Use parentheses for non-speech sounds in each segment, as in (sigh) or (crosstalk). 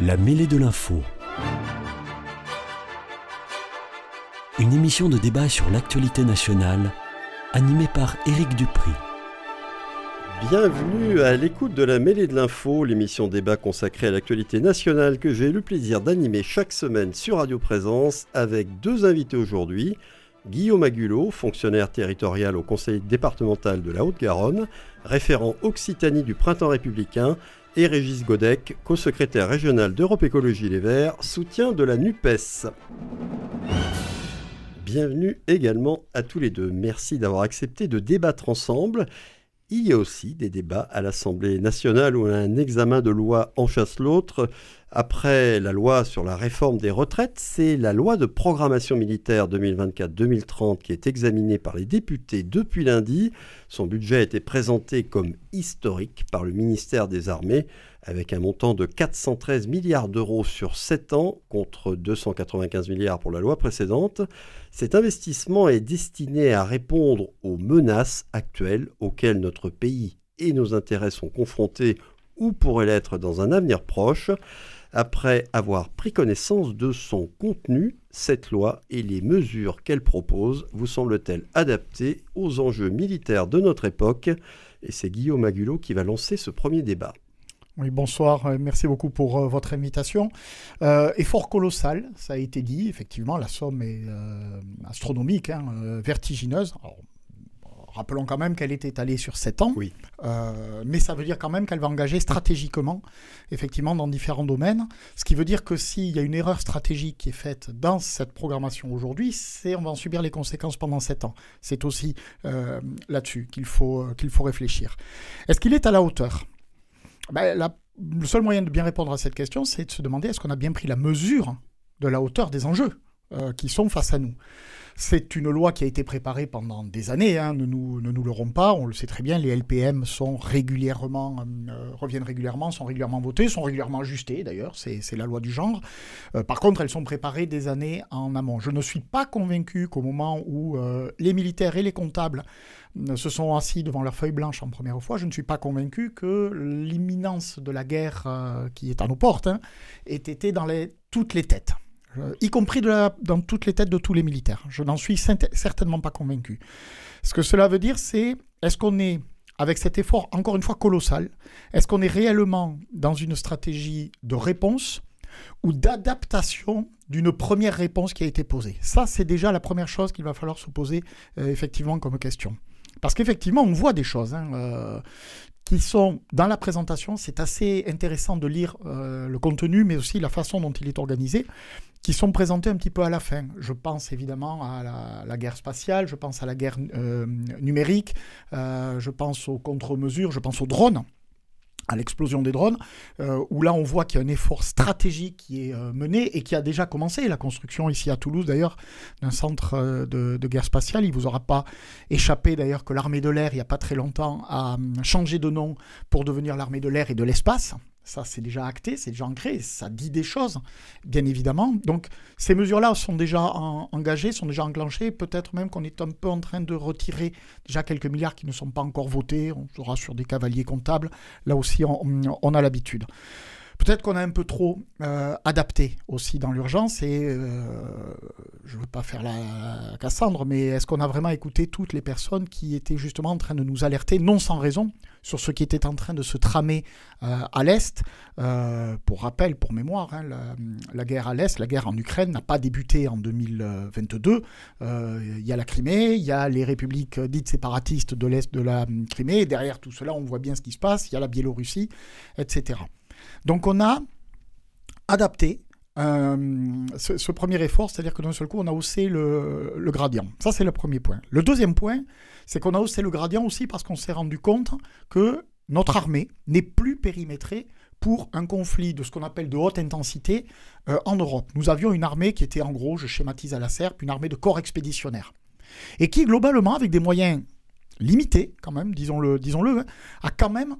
La mêlée de l'info. Une émission de débat sur l'actualité nationale, animée par Éric Dupri. Bienvenue à l'écoute de la mêlée de l'info, l'émission débat consacrée à l'actualité nationale que j'ai le plaisir d'animer chaque semaine sur Radio Présence avec deux invités aujourd'hui. Guillaume Agulot, fonctionnaire territorial au conseil départemental de la Haute-Garonne, référent Occitanie du Printemps républicain, et Régis Godec, co-secrétaire régional d'Europe Écologie Les Verts, soutien de la NUPES. Bienvenue également à tous les deux. Merci d'avoir accepté de débattre ensemble. Il y a aussi des débats à l'Assemblée nationale où un examen de loi en chasse l'autre. Après la loi sur la réforme des retraites, c'est la loi de programmation militaire 2024-2030 qui est examinée par les députés depuis lundi. Son budget a été présenté comme historique par le ministère des Armées avec un montant de 413 milliards d'euros sur 7 ans contre 295 milliards pour la loi précédente. Cet investissement est destiné à répondre aux menaces actuelles auxquelles notre pays et nos intérêts sont confrontés ou pourraient l'être dans un avenir proche. Après avoir pris connaissance de son contenu, cette loi et les mesures qu'elle propose vous semblent-elles adaptées aux enjeux militaires de notre époque? Et c'est Guillaume Agulot qui va lancer ce premier débat. Oui, bonsoir, euh, merci beaucoup pour euh, votre invitation. Euh, effort colossal, ça a été dit, effectivement, la somme est astronomique, hein, vertigineuse. Rappelons quand même qu'elle est étalée sur 7 ans, oui. Mais ça veut dire quand même qu'elle va engager stratégiquement, effectivement, dans différents domaines. Ce qui veut dire que s'il y a une erreur stratégique qui est faite dans cette programmation aujourd'hui, c'est on va en subir les conséquences pendant 7 ans. C'est aussi là-dessus qu'il faut, qu'il faut réfléchir. Est-ce qu'il est à la hauteur? Ben, Le seul moyen de bien répondre à cette question, c'est de se demander est-ce qu'on a bien pris la mesure de la hauteur des enjeux qui sont face à nous? C'est une loi qui a été préparée pendant des années, hein, ne, nous, ne nous pas, on le sait très bien, les LPM euh, reviennent régulièrement, sont régulièrement votés, sont régulièrement ajustés d'ailleurs, c'est la loi du genre. Euh, par contre, elles sont préparées des années en amont. Je ne suis pas convaincu qu'au moment où euh, les militaires et les comptables se sont assis devant leur feuille blanche en première fois, je ne suis pas convaincu que l'imminence de la guerre qui est à nos portes hein, ait été dans toutes les têtes. Y compris dans toutes les têtes de tous les militaires. Je n'en suis certainement pas convaincu. Ce que cela veut dire, c'est est-ce qu'on est, avec cet effort encore une fois colossal, est-ce qu'on est réellement dans une stratégie de réponse ou d'adaptation d'une première réponse qui a été posée? Ça, c'est déjà la première chose qu'il va falloir se poser euh, effectivement comme question. Parce qu'effectivement, on voit des choses. Hein, euh, qui sont dans la présentation. C'est assez intéressant de lire euh, le contenu, mais aussi la façon dont il est organisé, qui sont présentés un petit peu à la fin. Je pense évidemment à la, guerre spatiale, je pense à la guerre euh, numérique, euh, je pense aux contre-mesures, je pense aux drones à l'explosion des drones, euh, où là on voit qu'il y a un effort stratégique qui est mené et qui a déjà commencé. La construction ici à Toulouse d'ailleurs d'un centre de, guerre spatiale. Il ne vous aura pas échappé d'ailleurs que l'armée de l'air, il n'y a pas très longtemps, a changé de nom pour devenir l'armée de l'air et de l'espace. Ça, c'est déjà acté, c'est déjà ancré, ça dit des choses, bien évidemment. Donc, ces mesures-là sont déjà engagées, sont déjà enclenchées. Peut-être même qu'on est un peu en train de retirer déjà quelques milliards qui ne sont pas encore votés. On sera sur des cavaliers comptables. Là aussi, on, a l'habitude. Peut-être qu'on a un peu trop euh, adapté aussi dans l'urgence et euh, je ne veux pas faire la Cassandre, mais est-ce qu'on a vraiment écouté toutes les personnes qui étaient justement en train de nous alerter, non sans raison, sur ce qui était en train de se tramer euh, à l'Est. Euh, pour rappel, pour mémoire, hein, la, guerre à l'Est, la guerre en Ukraine n'a pas débuté en 2022. Euh, il y a la Crimée, il y a les républiques dites séparatistes de l'Est de la Crimée, derrière tout cela, on voit bien ce qui se passe, il y a la Biélorussie, etc. Donc on a adapté ce, premier effort, c'est-à-dire que d'un seul coup, on a haussé le, le gradient. Ça, c'est le premier point. Le deuxième point, c'est qu'on a haussé le gradient aussi parce qu'on s'est rendu compte que notre armée n'est plus périmétrée pour un conflit de ce qu'on appelle de haute intensité euh, en Europe. Nous avions une armée qui était en gros, je schématise à la serpe, une armée de corps expéditionnaires. Et qui, globalement, avec des moyens limités, quand même, disons-le, disons-le, hein, a quand même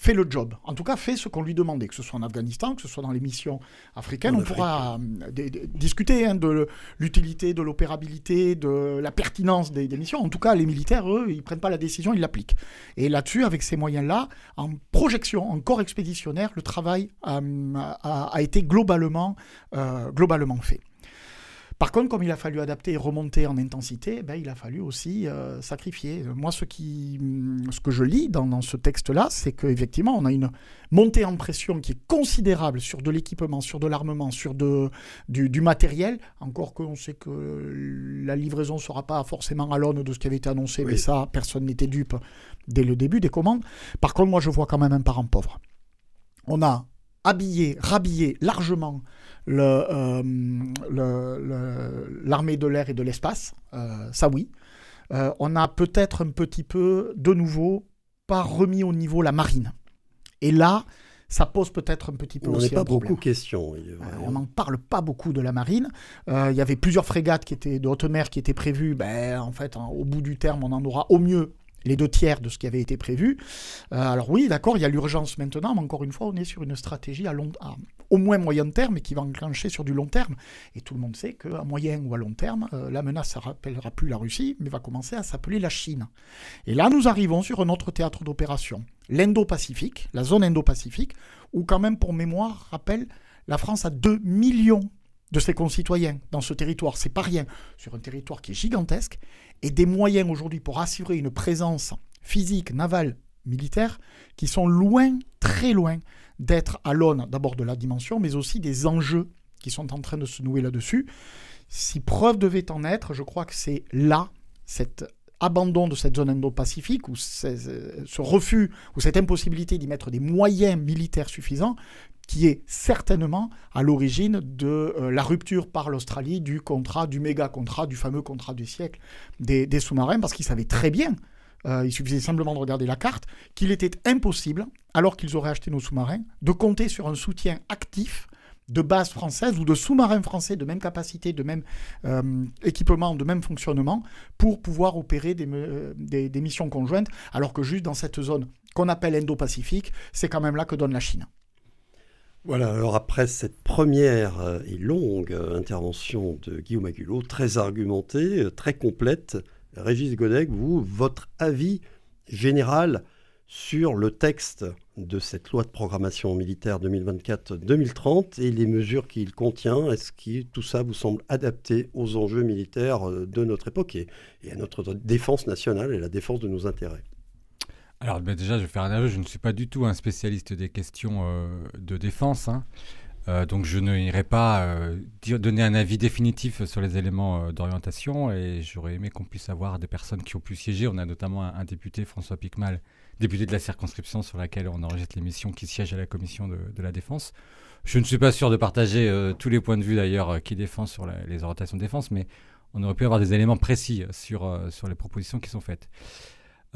fait le job. En tout cas, fait ce qu'on lui demandait, que ce soit en Afghanistan, que ce soit dans les missions africaines. on pourra euh, discuter hein, de l'utilité, de l'opérabilité, de la pertinence des, missions. En tout cas, les militaires, eux, ils prennent pas la décision, ils l'appliquent. Et là-dessus, avec ces moyens-là, en projection, en corps expéditionnaire, le travail euh, a, été globalement, euh, globalement fait. Par contre, comme il a fallu adapter et remonter en intensité, ben, il a fallu aussi euh, sacrifier. Moi, ce, qui, ce que je lis dans, ce texte-là, c'est qu'effectivement, on a une montée en pression qui est considérable sur de l'équipement, sur de l'armement, sur de, du, matériel, encore qu'on sait que la livraison ne sera pas forcément à l'aune de ce qui avait été annoncé, mais ça, personne n'était dupe dès le début des commandes. Par contre, moi, je vois quand même un parent pauvre. On a habillé, rhabillé largement euh, l'armée de l'air et de l'espace, euh, ça oui. Euh, on a peut-être un petit peu, de nouveau, pas remis au niveau la marine. Et là, ça pose peut-être un petit peu on aussi pas beaucoup question. on n'en parle pas beaucoup de la marine. il y avait plusieurs frégates qui étaient de haute mer qui étaient prévues. Ben, en fait, au bout du terme, on en aura au mieux les deux tiers de ce qui avait été prévu. Euh, alors oui, d'accord, il y a l'urgence maintenant, mais encore une fois, on est sur une stratégie à, long, au moins moyen terme et qui va enclencher sur du long terme. Et tout le monde sait qu'à moyen ou à long terme, euh, la menace ne rappellera plus la Russie, mais va commencer à s'appeler la Chine. Et là, nous arrivons sur un autre théâtre d'opération, l'Indo-Pacifique, la zone Indo-Pacifique, où quand même, pour mémoire, rappelle, la France a 2 millions de ses concitoyens dans ce territoire. C'est pas rien. Sur un territoire qui est gigantesque et des moyens aujourd'hui pour assurer une présence physique, navale, militaire, qui sont loin, très loin d'être à l'aune d'abord de la dimension, mais aussi des enjeux qui sont en train de se nouer là-dessus. Si preuve devait en être, je crois que c'est là, cet abandon de cette zone indo-pacifique, ou ce refus, ou cette impossibilité d'y mettre des moyens militaires suffisants, qui est certainement à l'origine de euh, la rupture par l'Australie du contrat, du méga contrat, du fameux contrat du siècle des, sous-marins, parce qu'ils savaient très bien, euh, il suffisait simplement de regarder la carte, qu'il était impossible, alors qu'ils auraient acheté nos sous-marins, de compter sur un soutien actif de base française ou de sous-marins français de même capacité, de même euh, équipement, de même fonctionnement, pour pouvoir opérer des, des missions conjointes, alors que juste dans cette zone qu'on appelle Indo-Pacifique, c'est quand même là que donne la Chine. Voilà, alors après cette première euh, et longue euh, intervention de Guillaume Agulot, très argumentée, euh, très complète, Régis Godec, vous, votre avis général sur le texte de cette loi de programmation militaire 2024-2030 et les mesures qu'il contient, est-ce que tout ça vous semble adapté aux enjeux militaires de notre époque et à notre défense nationale et la défense de nos intérêts? Alors ben, déjà, je vais faire un aveu, je ne suis pas du tout un spécialiste des questions euh, de défense. Hein. Euh, donc je n'irai pas euh, donner un avis définitif sur les éléments d'orientation et j'aurais aimé qu'on puisse avoir des personnes qui ont pu siéger. On a notamment un, député, François Picmal, député de la circonscription sur laquelle on enregistre l'émission, qui siège à la commission de, la défense. Je ne suis pas sûr de partager tous les points de vue d'ailleurs qui défendent sur les orientations de défense, mais on aurait pu avoir des éléments précis sur, sur les propositions qui sont faites.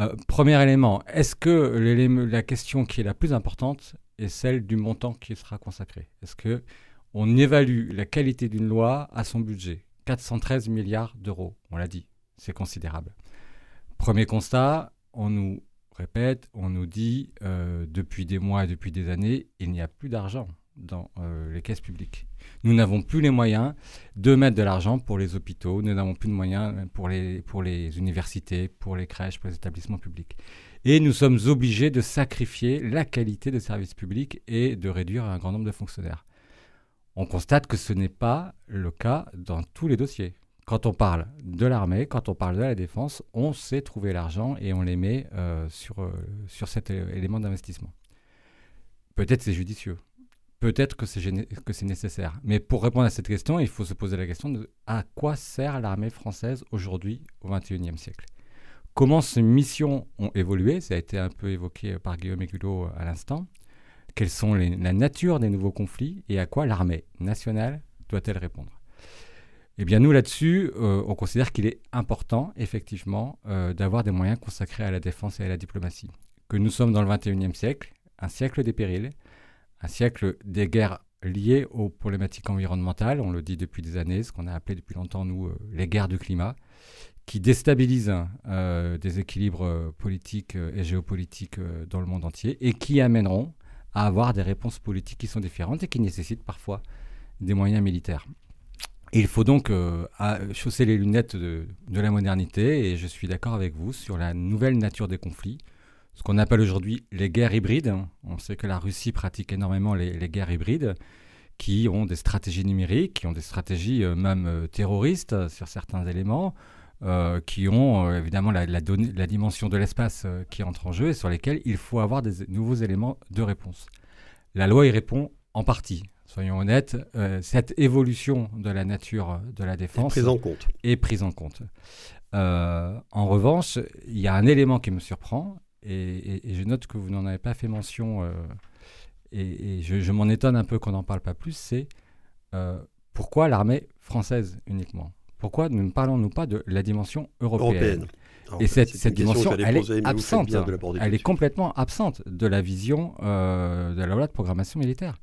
Euh, premier élément, est-ce que la question qui est la plus importante est celle du montant qui sera consacré? Est-ce que on évalue la qualité d'une loi à son budget? 413 milliards d'euros, on l'a dit, c'est considérable. Premier constat, on nous répète, on nous dit euh, depuis des mois et depuis des années, il n'y a plus d'argent dans euh, les caisses publiques. Nous n'avons plus les moyens de mettre de l'argent pour les hôpitaux, nous n'avons plus de moyens pour les, universités, pour les crèches, pour les établissements publics. Et nous sommes obligés de sacrifier la qualité des services publics et de réduire un grand nombre de fonctionnaires. On constate que ce n'est pas le cas dans tous les dossiers. Quand on parle de l'armée, quand on parle de la défense, on sait trouver l'argent et on les met euh, sur, euh, sur cet élément d'investissement. Peut-être c'est judicieux, peut-être que c'est nécessaire. Mais pour répondre à cette question, il faut se poser la question de à quoi sert l'armée française aujourd'hui au XXIe siècle? Comment ces missions ont évolué? Ça a été un peu évoqué par Guillaume Éculot à l'instant. Quelles sont la nature des nouveaux conflits et à quoi l'armée nationale doit-elle répondre? Eh bien, nous, là-dessus, euh, on considère qu'il est important, effectivement, euh, d'avoir des moyens consacrés à la défense et à la diplomatie. Que nous sommes dans le XXIe siècle, un siècle des périls, un siècle des guerres liées aux problématiques environnementales, on le dit depuis des années, ce qu'on a appelé depuis longtemps, nous, euh, les guerres du climat, qui déstabilisent des équilibres politiques et géopolitiques dans le monde entier et qui amèneront à avoir des réponses politiques qui sont différentes et qui nécessitent parfois des moyens militaires. il faut donc chausser les lunettes de, la modernité et je suis d'accord avec vous sur la nouvelle nature des conflits ce qu'on appelle aujourd'hui les guerres hybrides. On sait que la Russie pratique énormément les, guerres hybrides qui ont des stratégies numériques, qui ont des stratégies euh, même euh, terroristes sur certains éléments, euh, qui ont évidemment la, la, la, dimension de l'espace qui entre en jeu et sur lesquels il faut avoir des nouveaux éléments de réponse. La loi y répond en partie. Soyons honnêtes, cette évolution de la nature de la défense est prise en compte. Est prise en compte. en revanche, il y a un élément qui me surprend, et, je note que vous n'en avez pas fait mention, euh, et, je, m'en étonne un peu qu'on n'en parle pas plus, c'est euh, pourquoi l'armée française uniquement? Pourquoi ne parlons-nous pas de la dimension européenne, Et cette, dimension, elle est absente. Elle est complètement absente de la vision euh, de la loi de programmation militaire.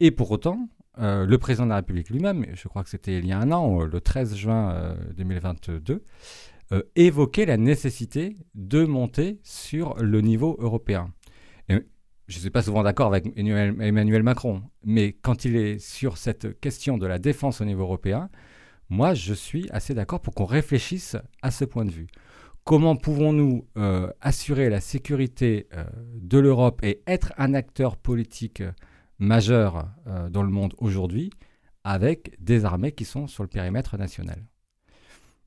Et pour autant, le président de la République lui-même, je crois que c'était il y a un an, le 13 juin 2022, euh, évoquer la nécessité de monter sur le niveau européen. je ne suis pas souvent d'accord avec Emmanuel Macron, mais quand il est sur cette question de la défense au niveau européen, moi je suis assez d'accord pour qu'on réfléchisse à ce point de vue. Comment pouvons-nous euh, assurer la sécurité euh, de l'Europe et être un acteur politique majeur dans le monde aujourd'hui avec des armées qui sont sur le périmètre national?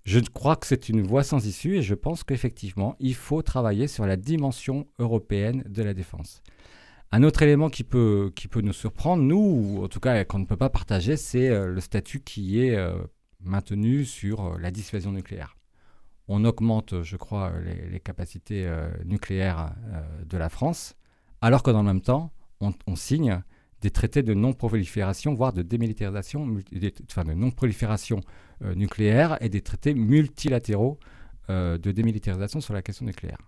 Je crois que c'est une voie sans issue et je pense qu'effectivement, il faut travailler sur la dimension européenne de la défense. Un autre élément qui peut, qui peut nous surprendre, nous, ou en tout cas qu'on ne peut pas partager, c'est euh, le statut qui est euh, maintenu sur euh, la dissuasion nucléaire. On augmente, je crois, les, capacités nucléaires de la France, alors que dans le même temps, on, on signe des traités de non-prolifération, voire de démilitarisation, enfin de non-prolifération nucléaire et des traités multilatéraux euh, de démilitarisation sur la question nucléaire.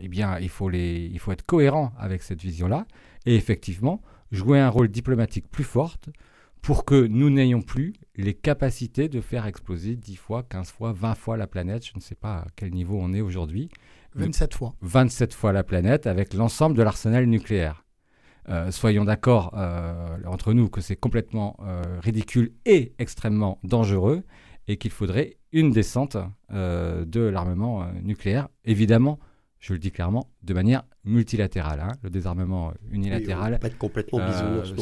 Eh bien, il faut, les, il faut être cohérent avec cette vision-là et effectivement jouer un rôle diplomatique plus fort pour que nous n'ayons plus les capacités de faire exploser 10 fois, 15 fois, 20 fois la planète. Je ne sais pas à quel niveau on est aujourd'hui. 27 fois. 27 fois la planète avec l'ensemble de l'arsenal nucléaire. Euh, soyons d'accord euh, entre nous que c'est complètement euh, ridicule et extrêmement dangereux et qu'il faudrait une descente de l'armement nucléaire. Évidemment, je le dis clairement, de manière multilatérale. Hein. Le désarmement unilatéral complètement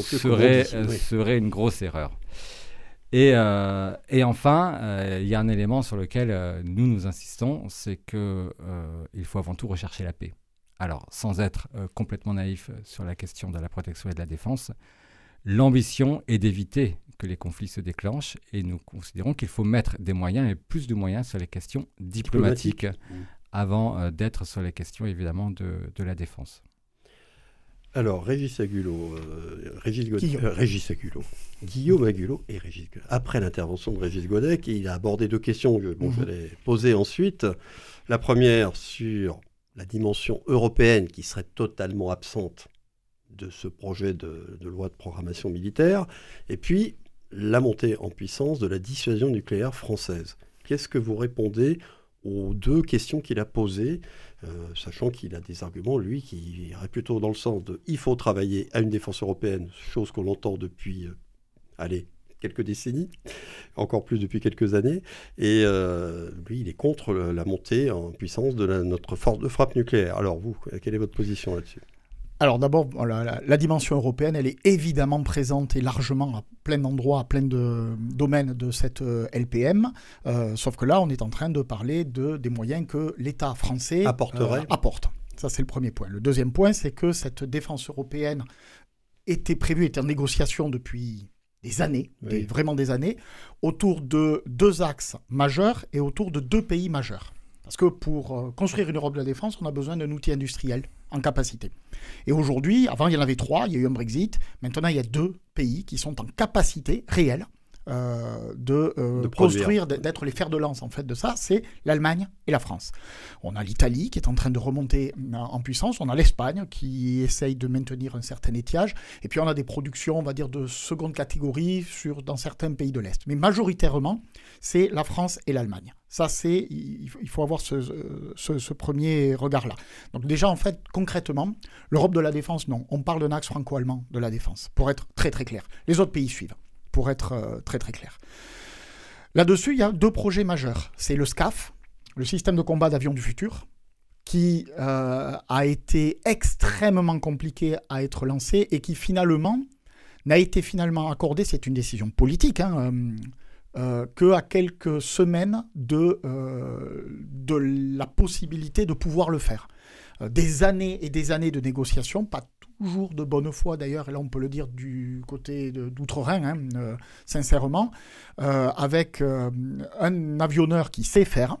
serait, serait une grosse erreur. Et, et enfin, il y a un élément sur lequel nous nous insistons, c'est qu'il faut avant tout rechercher la paix. Alors, sans être euh, complètement naïf euh, sur la question de la protection et de la défense, l'ambition est d'éviter que les conflits se déclenchent et nous considérons qu'il faut mettre des moyens et plus de moyens sur les questions diplomatiques mmh. avant euh, d'être sur les questions évidemment de, la défense. Alors, Régis Agulot, Régis, Régis Agulot, Guillaume Agulot et Régis Après l'intervention de Régis Godec, il a abordé deux questions que bon, je mmh. vais poser ensuite. La première sur la dimension européenne qui serait totalement absente de ce projet de, loi de programmation militaire, et puis la montée en puissance de la dissuasion nucléaire française. Qu'est-ce que vous répondez aux deux questions qu'il a posées, euh, sachant qu'il a des arguments, lui, qui iraient plutôt dans le sens de il faut travailler à une défense européenne, chose qu'on entend depuis, euh, allez, quelques décennies, encore plus depuis quelques années. Et euh, lui, il est contre la montée en puissance de notre force de frappe nucléaire. Alors vous, quelle est votre position là-dessus? Alors d'abord, la, dimension européenne, elle est évidemment présente et largement à plein d'endroits, à plein de domaines de cette euh, LPM. Euh, sauf que là, on est en train de parler de, des moyens que l'État français Apporterait. apporte. Ça, c'est le premier point. Le deuxième point, c'est que cette défense européenne était prévue, était en négociation depuis des années, vraiment des années, autour de deux axes majeurs et autour de deux pays majeurs. Parce que pour euh, construire une Europe de la défense, on a besoin d'un outil industriel en capacité. Et aujourd'hui, avant il y en avait trois, il y a eu un Brexit, maintenant il y a deux pays qui sont en capacité réelle de, construire, d'être les fers de lance en fait de ça, c'est l'Allemagne et la France. On a l'Italie qui est en train de remonter en puissance, on a l'Espagne qui essaye de maintenir un certain étiage, et puis on a des productions, on va dire, de seconde catégorie sur, dans certains pays de l'Est. Mais majoritairement, c'est la France et l'Allemagne. Ça, c'est, il faut avoir ce, premier regard-là. Donc déjà, en fait, concrètement, l'Europe de la défense, non. On parle d'un axe franco-allemand de la défense, pour être très très clair. Les autres pays suivent, pour être euh, très très clair. Là-dessus, il y a deux projets majeurs. C'est le SCAF, le système de combat d'avions du futur, qui euh, a été extrêmement compliqué à être lancé et qui finalement n'a été finalement accordé, c'est une décision politique, hein, euh, qu'à quelques semaines de, de la possibilité de pouvoir le faire. Euh, des années et des années de négociations, pas toujours de bonne foi d'ailleurs, et là on peut le dire du côté d'Outre-Rhin, hein, sincèrement, avec un avionneur qui sait faire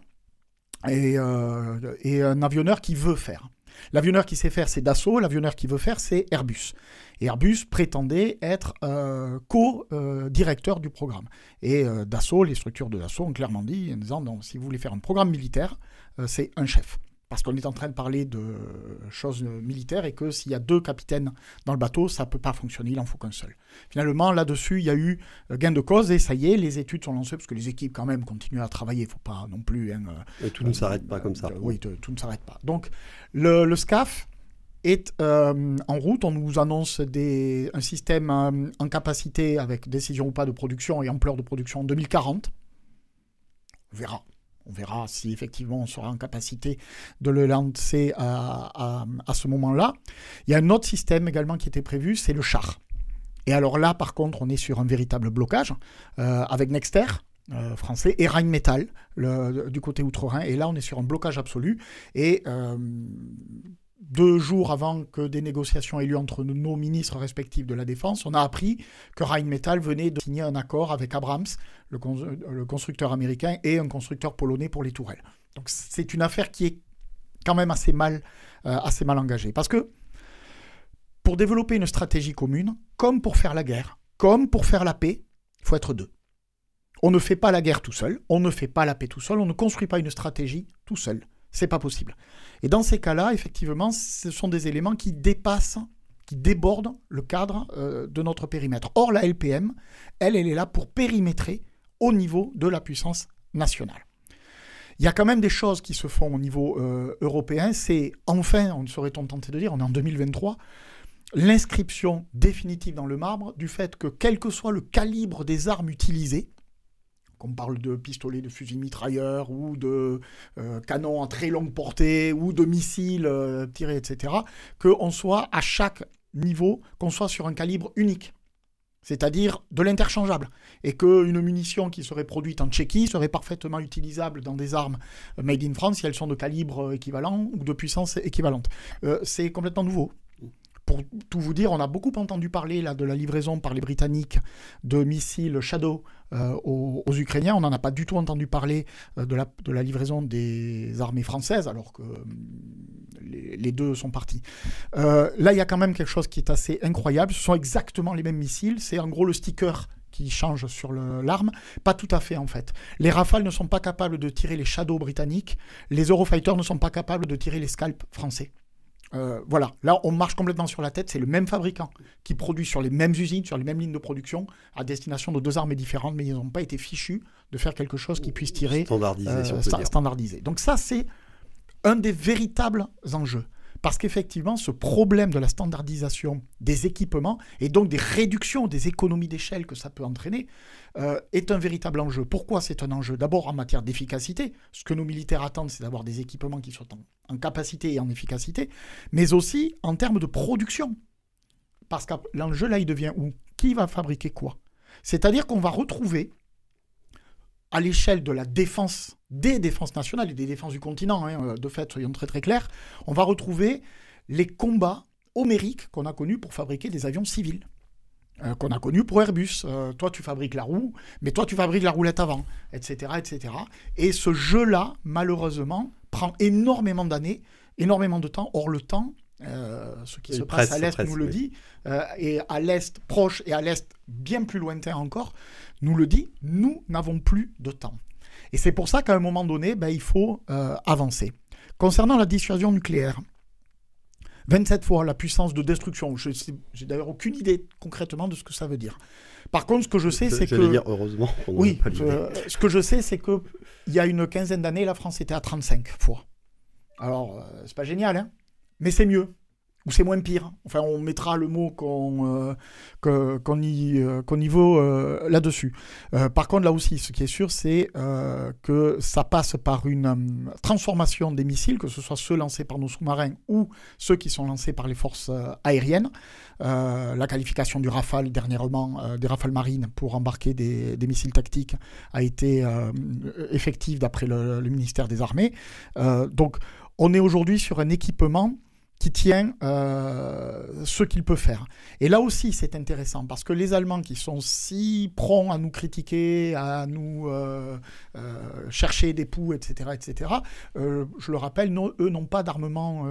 et, un avionneur qui veut faire. L'avionneur qui sait faire, c'est Dassault. L'avionneur qui veut faire, c'est Airbus. Et Airbus prétendait être euh, co-directeur du programme. Et euh, Dassault, les structures de Dassault ont clairement dit, en disant, si vous voulez faire un programme militaire, euh, c'est un chef parce qu'on est en train de parler de choses militaires et que s'il y a deux capitaines dans le bateau, ça ne peut pas fonctionner, il en faut qu'un seul. Finalement, là-dessus, il y a eu euh, gain de cause et ça y est, les études sont lancées parce que les équipes quand même continuent à travailler, il ne faut pas non plus... Hein, euh, et tout ne s'arrête pas comme ça. oui, tout ne s'arrête pas. Donc, le, SCAF est euh, en route. On nous annonce des, un système en capacité avec décision ou pas de production et ampleur de production en 2040. On verra. On verra si effectivement on sera en capacité de le lancer à, ce moment-là. Il y a un autre système également qui était prévu, c'est le char. Et alors là, par contre, on est sur un véritable blocage euh, avec Nexter, euh, français et Rheinmetall du côté outre-Rhin. Et là, on est sur un blocage absolu. Et euh, deux jours avant que des négociations aient lieu entre nos ministres respectifs de la Défense, on a appris que Rheinmetall venait de signer un accord avec Abrams, le, constructeur américain, et un constructeur polonais pour les tourelles. Donc c'est une affaire qui est quand même assez mal, euh, assez mal engagée. Parce que pour développer une stratégie commune, comme pour faire la guerre, comme pour faire la paix, il faut être deux. On ne fait pas la guerre tout seul, on ne fait pas la paix tout seul, on ne construit pas une stratégie tout seul. C'est pas possible. Et dans ces cas-là, effectivement, ce sont des éléments qui dépassent, qui débordent le cadre euh, de notre périmètre. Or, la LPM, elle, elle est là pour périmétrer au niveau de la puissance nationale. Il y a quand même des choses qui se font au niveau euh, européen. C'est enfin, on serait-on tenté de dire, on est en 2023, l'inscription définitive dans le marbre du fait que quel que soit le calibre des armes utilisées, qu'on parle de pistolets de fusil mitrailleurs ou de euh, canons à très longue portée ou de missiles euh, tirés, etc., qu'on soit à chaque niveau, qu'on soit sur un calibre unique, c'est-à-dire de l'interchangeable, et qu'une munition qui serait produite en Tchéquie serait parfaitement utilisable dans des armes made in France si elles sont de calibre équivalent ou de puissance équivalente. Euh, c'est complètement nouveau pour tout vous dire, on a beaucoup entendu parler de la livraison par les Britanniques de missiles Shadow euh, aux, Ukrainiens. On n'en a pas du tout entendu parler euh, de, la, livraison des armées françaises, alors que hum, les, deux sont partis. Euh, là, il y a quand même quelque chose qui est assez incroyable. Ce sont exactement les mêmes missiles. C'est en gros le sticker qui change sur l'arme. Pas tout à fait en fait. Les Rafales ne sont pas capables de tirer les Shadow britanniques. Les Eurofighters ne sont pas capables de tirer les Scalp français. Euh, voilà, là on marche complètement sur la tête, c'est le même fabricant qui produit sur les mêmes usines, sur les mêmes lignes de production, à destination de deux armées différentes, mais ils n'ont pas été fichus de faire quelque chose qui puisse tirer standardisé. Euh, standardisé. Donc ça c'est un des véritables enjeux. Parce qu'effectivement, ce problème de la standardisation des équipements et donc des réductions des économies d'échelle que ça peut entraîner euh, est un véritable enjeu. Pourquoi c'est un enjeu? D'abord en matière d'efficacité. Ce que nos militaires attendent, c'est d'avoir des équipements qui soient en, capacité et en efficacité, mais aussi en termes de production. Parce que l'enjeu là, il devient où? Qui va fabriquer quoi? C'est-à-dire qu'on va retrouver à l'échelle de la défense, des défenses nationales et des défenses du continent, hein, de fait, soyons très très clairs, on va retrouver les combats homériques qu'on a connus pour fabriquer des avions civils. Euh, qu'on a connus pour Airbus. Euh, toi, tu fabriques la roue, mais toi, tu fabriques la roulette avant, etc. etc. Et ce jeu-là, malheureusement, prend énormément d'années, énormément de temps. Or, le temps, euh, ce qui se passe à l'Est nous le dit, et à l'Est proche et à l'Est bien plus lointain encore, nous le dit, nous n'avons plus de temps. Et c'est pour ça qu'à un moment donné, ben, il faut avancer. Concernant la dissuasion nucléaire, 27 fois la puissance de destruction. Je J'ai d'ailleurs aucune idée concrètement de ce que ça veut dire. Par contre, ce que je sais, c'est que. dire heureusement. oui, ce que je sais, c'est que il y a une quinzaine d'années, la France était à 35 fois. Alors, euh, c'est pas génial, hein mais c'est mieux ou c'est moins pire. Enfin, on mettra le mot qu'on euh, y, euh, y vaut euh, là-dessus. par contre, là aussi, ce qui est sûr, c'est que ça passe par une transformation des missiles, que ce soit ceux lancés par nos sous-marins ou ceux qui sont lancés par les forces aériennes. la qualification du Rafale dernièrement, des Rafales marines pour embarquer des, missiles tactiques a été effective d'après le, ministère des Armées. donc, on est aujourd'hui sur un équipement qui tient euh, ce qu'il peut faire. Et là aussi, c'est intéressant parce que les Allemands qui sont si prompts à nous critiquer, à nous euh, euh, chercher des poux, etc., etc., je le rappelle, eux n'ont pas d'armement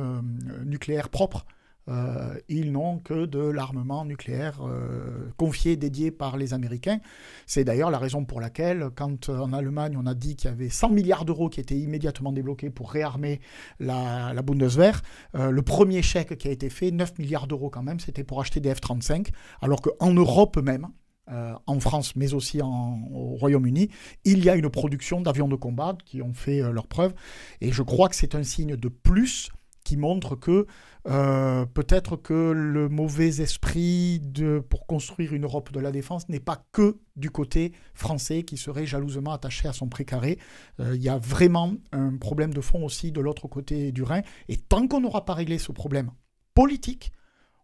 nucléaire propre. Euh, ils n'ont que de l'armement nucléaire euh, confié, dédié par les Américains. C'est d'ailleurs la raison pour laquelle, quand euh, en Allemagne on a dit qu'il y avait 100 milliards d'euros qui étaient immédiatement débloqués pour réarmer la, Bundeswehr, le premier chèque qui a été fait, 9 milliards d'euros quand même, c'était pour acheter des F-35, alors qu'en Europe même, en France, mais aussi au Royaume-Uni, il y a une production d'avions de combat qui ont fait leur preuve. Et je crois que c'est un signe de plus qui montre que euh, peut-être que le mauvais esprit de, pour construire une Europe de la défense n'est pas que du côté français qui serait jalousement attaché à son précaré. Euh, il y a vraiment un problème de fond aussi de l'autre côté du Rhin. Et tant qu'on n'aura pas réglé ce problème politique,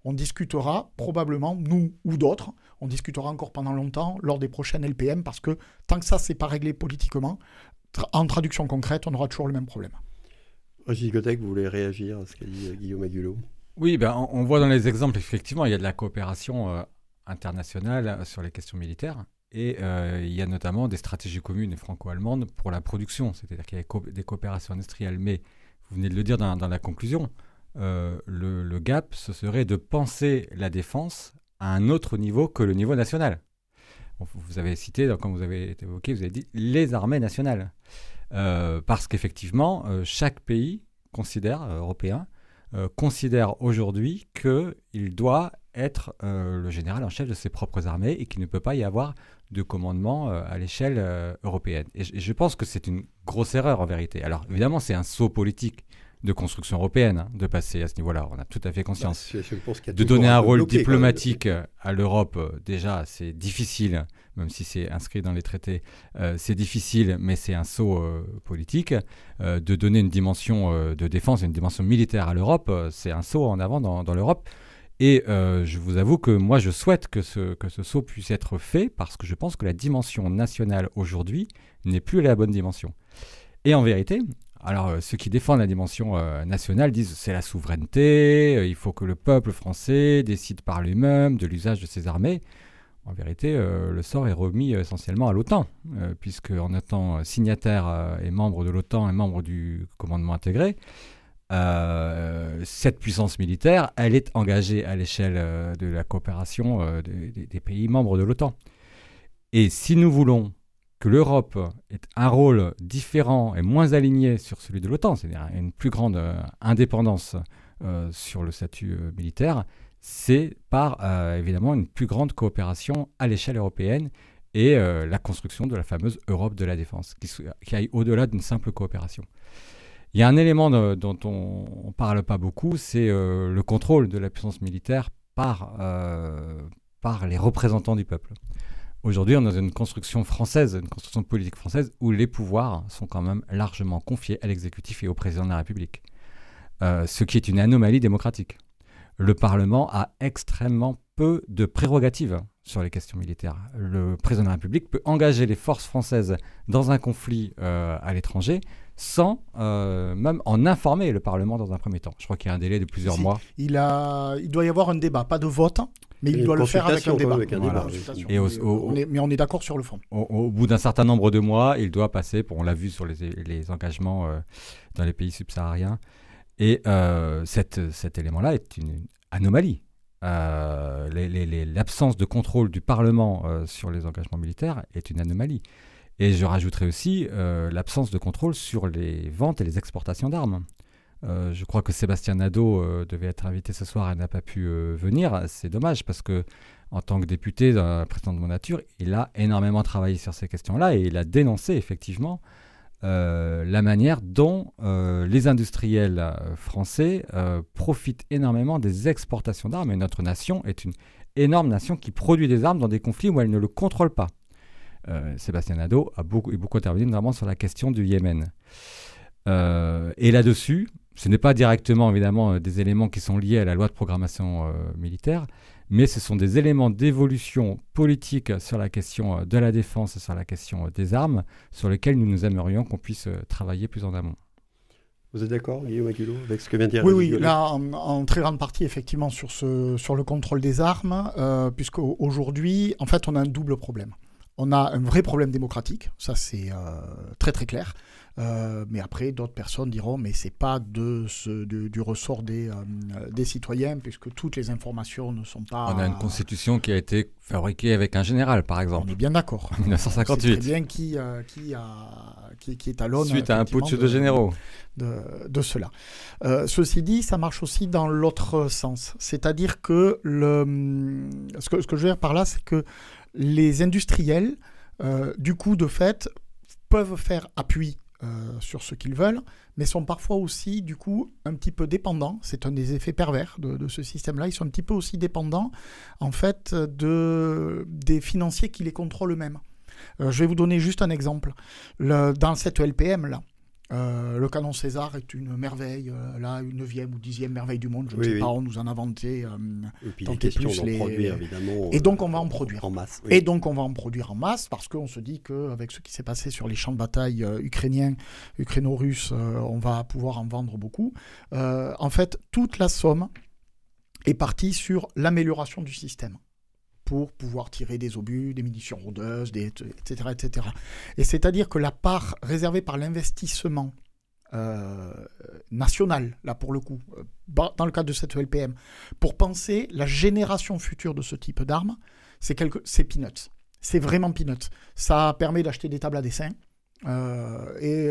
on discutera probablement, nous ou d'autres, on discutera encore pendant longtemps lors des prochaines LPM parce que tant que ça, c'est pas réglé politiquement, en traduction concrète, on aura toujours le même problème. Vous voulez réagir à ce qu'a dit euh, Guillaume Agulot Oui, ben, on, voit dans les exemples, effectivement, il y a de la coopération euh, internationale euh, sur les questions militaires. Et il y a notamment des stratégies communes franco-allemandes pour la production, c'est-à-dire qu'il y a des coopérations industrielles. Mais vous venez de le dire dans, la conclusion, le, gap, ce serait de penser la défense à un autre niveau que le niveau national. Vous avez cité, quand vous avez évoqué, vous avez dit les armées nationales. Euh, parce qu'effectivement, euh, chaque pays considère, euh, européen, considère aujourd'hui qu'il doit être le général en chef de ses propres armées et qu'il ne peut pas y avoir de commandement à l'échelle européenne. Et, je pense que c'est une grosse erreur en vérité. Alors évidemment, c'est un saut politique de construction européenne hein, de passer à ce niveau-là. On a tout à fait conscience. Bah, de donner un, rôle diplomatique à l'Europe, déjà, c'est difficile même si c'est inscrit dans les traités, euh, c'est difficile, mais c'est un saut euh, politique. Euh, de donner une dimension de défense, une dimension militaire à l'Europe, c'est un saut en avant dans, l'Europe. Et je vous avoue que moi, je souhaite que ce, que ce saut puisse être fait parce que je pense que la dimension nationale aujourd'hui n'est plus la bonne dimension. Et en vérité, alors, ceux qui défendent la dimension nationale disent c'est la souveraineté, il faut que le peuple français décide par lui-même de l'usage de ses armées. En vérité, euh, le sort est remis essentiellement à l'OTAN, euh, puisque en étant signataire euh, et membre de l'OTAN et membre du commandement intégré, cette puissance militaire, elle est engagée à l'échelle de la coopération des pays membres de l'OTAN. Et si nous voulons que l'Europe ait un rôle différent et moins aligné sur celui de l'OTAN, c'est-à-dire une plus grande indépendance sur le statut militaire, c'est par euh, évidemment une plus grande coopération à l'échelle européenne et euh, la construction de la fameuse Europe de la défense, qui, aille au-delà d'une simple coopération. Il y a un élément dont on ne parle pas beaucoup, c'est euh, le contrôle de la puissance militaire par les représentants du peuple. Aujourd'hui, on est dans une construction française, une construction politique française, où les pouvoirs sont quand même largement confiés à l'exécutif et au président de la République. ce qui est une anomalie démocratique le Parlement a extrêmement peu de prérogatives sur les questions militaires. Le président de la République peut engager les forces françaises dans un conflit euh, à l'étranger sans euh, même en informer le Parlement dans un premier temps. Je crois qu'il y a un délai de plusieurs mois. Il, a, il doit y avoir un débat, pas de vote, mais il doit le faire avec un débat. Et mais on est d'accord sur le fond. Au, bout d'un certain nombre de mois, il doit passer, on l'a vu sur les, les engagements euh, dans les pays subsahariens, Et cet élément-là est une anomalie. L'absence de contrôle du Parlement sur les engagements militaires est une anomalie. Et je rajouterai aussi l'absence de contrôle sur les ventes et les exportations d'armes. Euh, je crois que Sébastien Nadeau euh, devait être invité ce soir et n'a pas pu euh, venir. C'est dommage parce que, en tant que député, président de mon nature, il a énormément travaillé sur ces questions-là et il a dénoncé effectivement la manière dont les industriels français profitent énormément des exportations d'armes. Et notre nation est une énorme nation qui produit des armes dans des conflits où elle ne le contrôle pas. Sébastien Nadeau a beaucoup, beaucoup intervenu notamment sur la question du Yémen. et là-dessus, ce n'est pas directement évidemment euh, des éléments qui sont liés à la loi de programmation euh, militaire, mais ce sont des éléments d'évolution politique sur la question euh, de la défense et sur la question des armes, sur lesquels nous nous aimerions qu'on puisse travailler plus en amont. Vous êtes d'accord, Guillaume Aguilot, avec ce que vient de dire Oui, oui, là, en, très grande partie, effectivement, sur, ce, sur le contrôle des armes, euh, puisqu'aujourd'hui, en fait, on a un double problème. On a un vrai problème démocratique, ça c'est très très clair. Euh, mais après, d'autres personnes diront, mais c'est pas de ce, du, ressort des, euh, des citoyens, puisque toutes les informations ne sont pas. On a une constitution qui a été fabriquée avec un général, par exemple. On est bien d'accord. (laughs) En 1958. C'est bien qui, euh, qui, a, qui, qui, est à l'aune. Suite à un putsch de, généraux. De, de cela. ceci dit, ça marche aussi dans l'autre sens. C'est-à-dire que le, ce, que ce que je veux dire par là, c'est que les industriels, du coup, de fait, peuvent faire appui euh, sur ce qu'ils veulent, mais sont parfois aussi, du coup, un petit peu dépendants. C'est un des effets pervers de, ce système-là. Ils sont un petit peu aussi dépendants, en fait, de, des financiers qui les contrôlent eux-mêmes. Euh, je vais vous donner juste un exemple. dans cette LPM-là, euh, le canon César est une merveille, euh, là, une neuvième ou dixième merveille du monde. Je ne sais pas, on nous en a inventé. Euh, et plus les... produire, évidemment. Et donc on va en produire en masse. Et donc on va en produire en masse parce qu'on se dit qu'avec ce qui s'est passé sur les champs de bataille ukrainiens, ukraino-russes, on va pouvoir en vendre beaucoup. en fait, toute la somme est partie sur l'amélioration du système pour pouvoir tirer des obus, des munitions rôdeuses, des, etc., etc. Et c'est-à-dire que la part réservée par l'investissement euh, national, là pour le coup, euh, dans le cadre de cette LPM, pour penser la génération future de ce type d'armes, c'est quelque... peanuts. C'est vraiment peanuts. Ça permet d'acheter des tables à dessin. Euh, et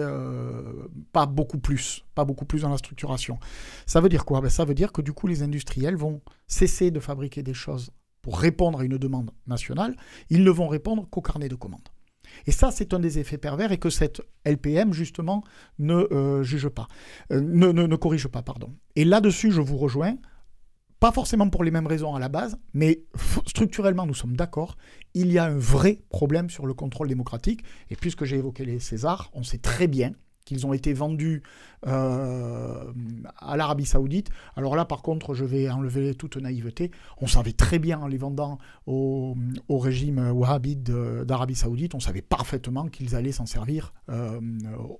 pas beaucoup plus, pas beaucoup plus dans la structuration. Ça veut dire quoi? Ben, Ça veut dire que du coup les industriels vont cesser de fabriquer des choses pour répondre à une demande nationale, ils ne vont répondre qu'au carnet de commandes. Et ça, c'est un des effets pervers et que cette LPM, justement, ne euh, juge pas, euh, ne, ne, corrige pas. pardon. Et là-dessus, je vous rejoins, pas forcément pour les mêmes raisons à la base, mais structurellement, nous sommes d'accord, il y a un vrai problème sur le contrôle démocratique. Et puisque j'ai évoqué les Césars, on sait très bien qu'ils ont été vendus euh, à l'Arabie Saoudite. Alors là, par contre, je vais enlever toute naïveté. On savait très bien en les vendant au, régime wahhabite d'Arabie Saoudite, on savait parfaitement qu'ils allaient s'en servir euh,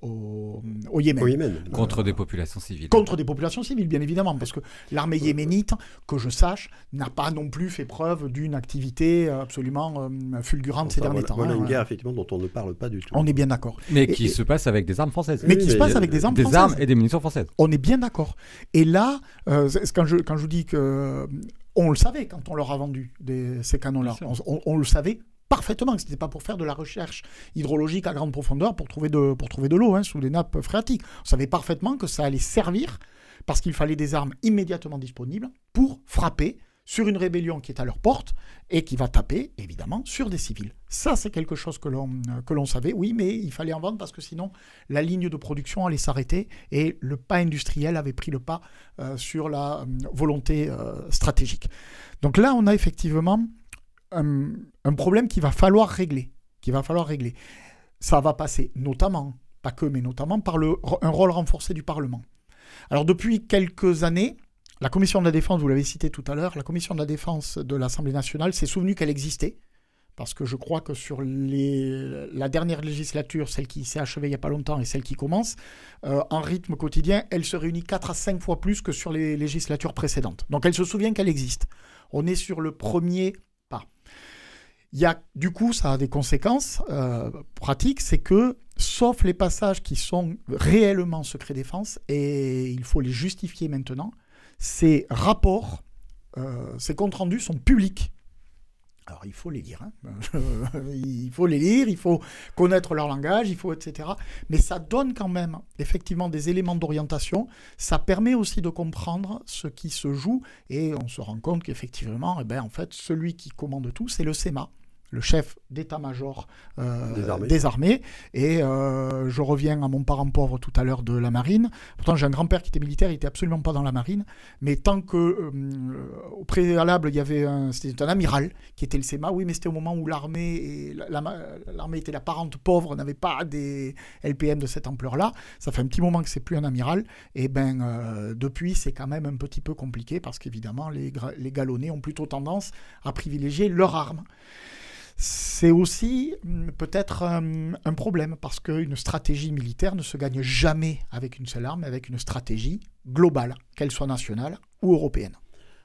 au, Yémen. Contre euh, des populations civiles. Contre des populations civiles, bien évidemment, parce que l'armée yéménite, que je sache, n'a pas non plus fait preuve d'une activité absolument fulgurante ces derniers temps. Voilà hein, une guerre, effectivement, dont on ne parle pas du tout. On est bien d'accord. Mais qui se passe avec des armes françaises. Mais qui se passe avec des armes françaises et des munitions françaises. On est bien d'accord. Et là, euh, quand, je, quand je vous dis que on le savait quand on leur a vendu ces canons-là, on, le savait parfaitement que ce n'était pas pour faire de la recherche hydrologique à grande profondeur pour trouver de, pour trouver de l'eau hein, sous les nappes phréatiques. On savait parfaitement que ça allait servir parce qu'il fallait des armes immédiatement disponibles pour frapper sur une rébellion qui est à leur porte et qui va taper, évidemment, sur des civils. Ça, c'est quelque chose que l'on, euh, que l'on savait, oui, mais il fallait en vendre parce que sinon, la ligne de production allait s'arrêter et le pas industriel avait pris le pas euh, sur la euh, volonté stratégique. Donc là, on a effectivement un, problème qu'il va falloir régler. Ça va passer notamment, pas que, mais notamment par un rôle renforcé du Parlement. Alors depuis quelques années, la commission de la défense, vous l'avez cité tout à l'heure, la commission de la défense de l'Assemblée nationale s'est souvenue qu'elle existait, parce que je crois que sur la dernière législature, celle qui s'est achevée il n'y a pas longtemps et celle qui commence, euh, en rythme quotidien, elle se réunit 4 à 5 fois plus que sur les législatures précédentes. Donc elle se souvient qu'elle existe. On est sur le premier pas. Il y a, du coup, ça a des conséquences euh, pratiques, c'est que sauf les passages qui sont réellement secret défense, et il faut les justifier maintenant. Ces rapports, euh, ces comptes rendus sont publics. Alors il faut les lire, hein. (laughs) il faut les lire, il faut connaître leur langage, il faut etc. Mais ça donne quand même effectivement des éléments d'orientation. Ça permet aussi de comprendre ce qui se joue et on se rend compte qu'effectivement, eh ben, en fait, celui qui commande tout, c'est le SEMA le chef d'état-major euh, des, armées. Et euh, je reviens à mon parent pauvre tout à l'heure de la marine. Pourtant, j'ai un grand-père qui était militaire, il n'était absolument pas dans la marine. Mais tant que euh, au préalable, il y avait un, c'était un amiral qui était le SEMA, oui, mais c'était au moment où l'armée, l'armée était la parente pauvre, n'avait pas des LPM de cette ampleur-là. Ça fait un petit moment que c'est plus un amiral. Et ben, depuis, c'est quand même un petit peu compliqué parce qu'évidemment, les, les galonnés ont plutôt tendance à privilégier leur arme c'est aussi hum, peut-être hum, un, problème parce qu'une stratégie militaire ne se gagne jamais avec une seule arme, mais avec une stratégie globale, qu'elle soit nationale ou européenne.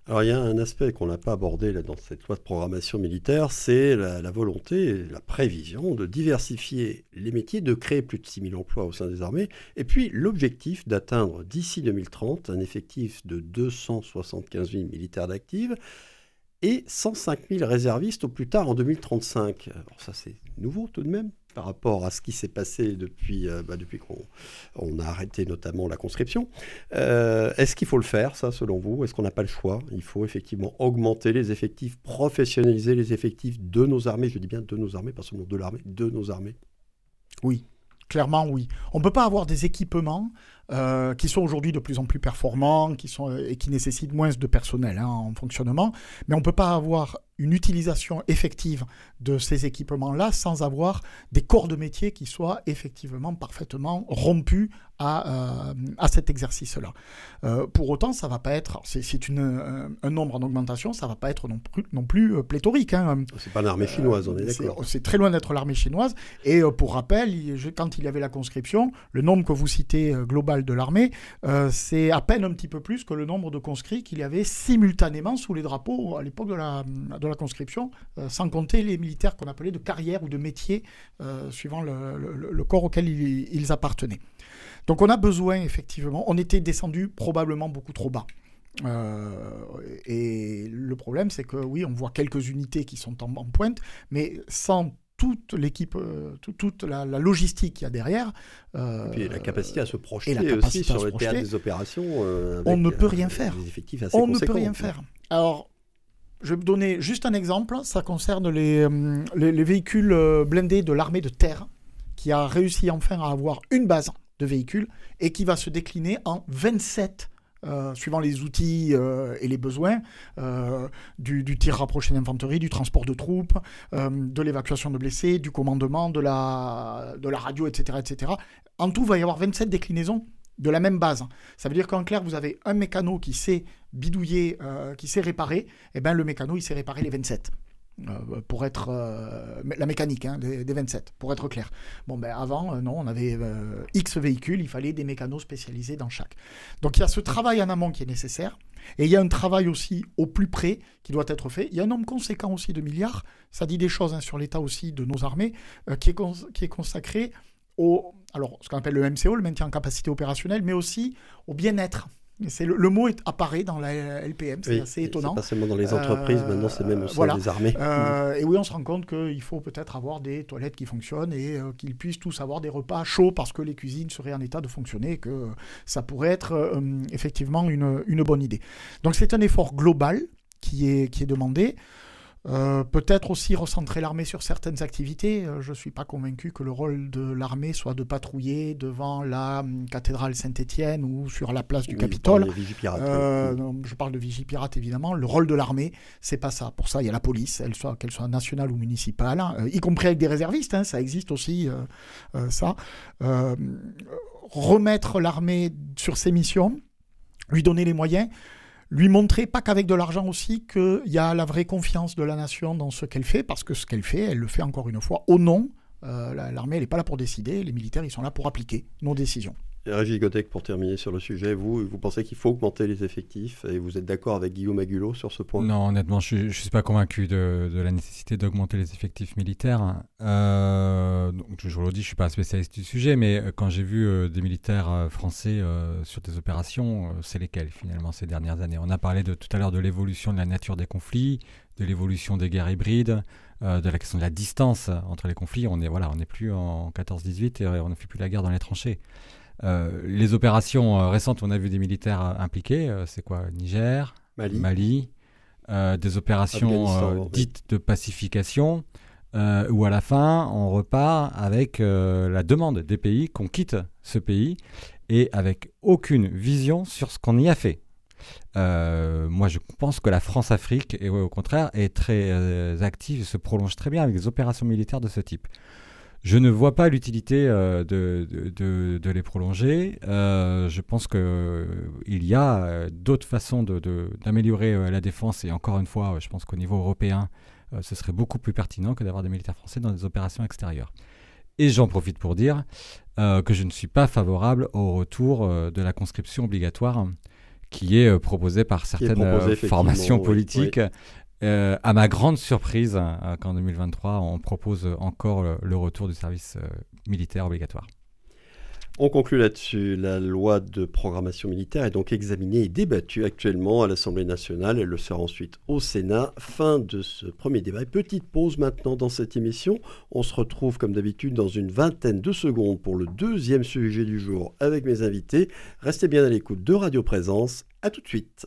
Alors il y a un aspect qu'on n'a pas abordé dans cette loi de programmation militaire, c'est la, volonté, la prévision de diversifier les métiers, de créer plus de 6000 emplois au sein des armées, et puis l'objectif d'atteindre d'ici 2030 un effectif de 275 000 militaires d'actifs et 105 000 réservistes au plus tard en 2035. Alors ça c'est nouveau tout de même par rapport à ce qui s'est passé depuis, euh, bah, depuis qu'on on a arrêté notamment la conscription. Euh, est-ce qu'il faut le faire, ça, selon vous? Est-ce qu'on n'a pas le choix? Il faut effectivement augmenter les effectifs, professionnaliser les effectifs de nos armées, je dis bien de nos armées, pas seulement de l'armée, de nos armées? Oui, clairement oui. On ne peut pas avoir des équipements euh, qui sont aujourd'hui de plus en plus performants qui sont, et qui nécessitent moins de personnel hein, en fonctionnement. Mais on ne peut pas avoir une utilisation effective de ces équipements-là sans avoir des corps de métier qui soient effectivement parfaitement rompus à, euh, à cet exercice-là. Euh, pour autant, ça va pas être, c'est un nombre en augmentation, ça va pas être non plus, non plus pléthorique. Hein. C'est pas l'armée chinoise, on est d'accord. C'est très loin d'être l'armée chinoise. Et pour rappel, quand il y avait la conscription, le nombre que vous citez global de l'armée, euh, c'est à peine un petit peu plus que le nombre de conscrits qu'il y avait simultanément sous les drapeaux à l'époque de la, de la conscription, euh, sans compter les militaires qu'on appelait de carrière ou de métier, euh, suivant le, corps auquel ils, appartenaient. Donc on a besoin, effectivement, on était descendu probablement beaucoup trop bas. et le problème, c'est que oui, on voit quelques unités qui sont en, en pointe, mais sans toute l'équipe, euh, toute la, logistique qu'il y a derrière. Euh, et la capacité à se projeter aussi sur le théâtre des opérations. Euh, on ne peut rien faire. on ne peut rien faire. Alors, je vais vous donner juste un exemple. Ça concerne les, les véhicules blindés de l'armée de terre, qui a réussi enfin à avoir une base de véhicules et qui va se décliner en 27 euh, suivant les outils euh, et les besoins, euh, du, tir rapproché d'infanterie, du transport de troupes, de l'évacuation de blessés, du commandement, de la, radio, etc., etc. En tout, il va y avoir 27 déclinaisons de la même base. Ça veut dire qu'en clair, vous avez un mécano qui sait bidouiller, qui sait réparer, et eh ben le mécano, il sait réparer les 27. Euh, pour être euh, la mécanique hein, des, 27, pour être clair. Bon, ben avant, euh, non, on avait X véhicules, il fallait des mécanos spécialisés dans chaque. Donc il y a ce travail en amont qui est nécessaire, et il y a un travail aussi au plus près qui doit être fait. Il y a un nombre conséquent aussi de milliards, ça dit des choses hein, sur l'état aussi de nos armées, qui, est qui est consacré au, alors, ce qu'on appelle le MCO, le maintien en capacité opérationnelle, mais aussi au bien-être c'est le, mot est, apparaît dans la LPM, c'est assez étonnant. Pas seulement dans les entreprises, euh, maintenant c'est même aussi dans les armées. Euh, et oui, on se rend compte qu'il faut peut-être avoir des toilettes qui fonctionnent et euh, qu'ils puissent tous avoir des repas chauds parce que les cuisines seraient en état de fonctionner et que ça pourrait être effectivement une, une, bonne idée. Donc c'est un effort global qui est, qui est demandé. Euh, peut-être aussi recentrer l'armée sur certaines activités. Euh, je ne suis pas convaincu que le rôle de l'armée soit de patrouiller devant la hum, cathédrale Saint-Étienne ou sur la place du Capitole. Euh, je parle de vigie-pirate évidemment. Le rôle de l'armée, c'est pas ça. Pour ça, il y a la police, qu'elle soit, qu'elle soit nationale ou municipale, hein, y compris avec des réservistes. Hein, ça existe aussi, ça. remettre l'armée sur ses missions, lui donner les moyens lui montrer, pas qu'avec de l'argent aussi, qu'il y a la vraie confiance de la nation dans ce qu'elle fait, parce que ce qu'elle fait, elle le fait encore une fois au nom. Euh, l'armée, elle n'est pas là pour décider, les militaires, ils sont là pour appliquer nos décisions. Godec, pour terminer sur le sujet, vous, vous pensez qu'il faut augmenter les effectifs et vous êtes d'accord avec Guillaume Agulot sur ce point? Non, honnêtement, je ne suis pas convaincu de, la nécessité d'augmenter les effectifs militaires. Euh, donc, je vous le dis, je ne suis pas spécialiste du sujet, mais euh, quand j'ai vu euh, des militaires français sur des opérations, c'est lesquels finalement ces dernières années? On a parlé de, tout à l'heure de l'évolution de la nature des conflits, de l'évolution des guerres hybrides, de la question de la distance entre les conflits. On n'est voilà, on plus en 14-18 et on ne fait plus la guerre dans les tranchées. Euh, les opérations euh, récentes, on a vu des militaires euh, impliqués. c'est quoi? Niger, Mali, des opérations dites de pacification, où à la fin, on repart avec la demande des pays qu'on quitte ce pays et avec aucune vision sur ce qu'on y a fait. moi, je pense que la France-Afrique, et au contraire, est très active et se prolonge très bien avec des opérations militaires de ce type. Je ne vois pas l'utilité euh, de, de, les prolonger. Euh, je pense qu'il euh, y a d'autres façons d'améliorer la défense et encore une fois, je pense qu'au niveau européen, ce serait beaucoup plus pertinent que d'avoir des militaires français dans des opérations extérieures. Et j'en profite pour dire que je ne suis pas favorable au retour de la conscription obligatoire qui est proposée par certaines formations politiques. Euh, à ma grande surprise, euh, qu'en 2023, on propose encore le, retour du service euh, militaire obligatoire. On conclut là-dessus. La loi de programmation militaire est donc examinée et débattue actuellement à l'Assemblée nationale. Elle le sera ensuite au Sénat. Fin de ce premier débat. petite pause maintenant dans cette émission. On se retrouve comme d'habitude dans une vingtaine de secondes pour le deuxième sujet du jour avec mes invités. Restez bien à l'écoute de Radio Présence. À tout de suite.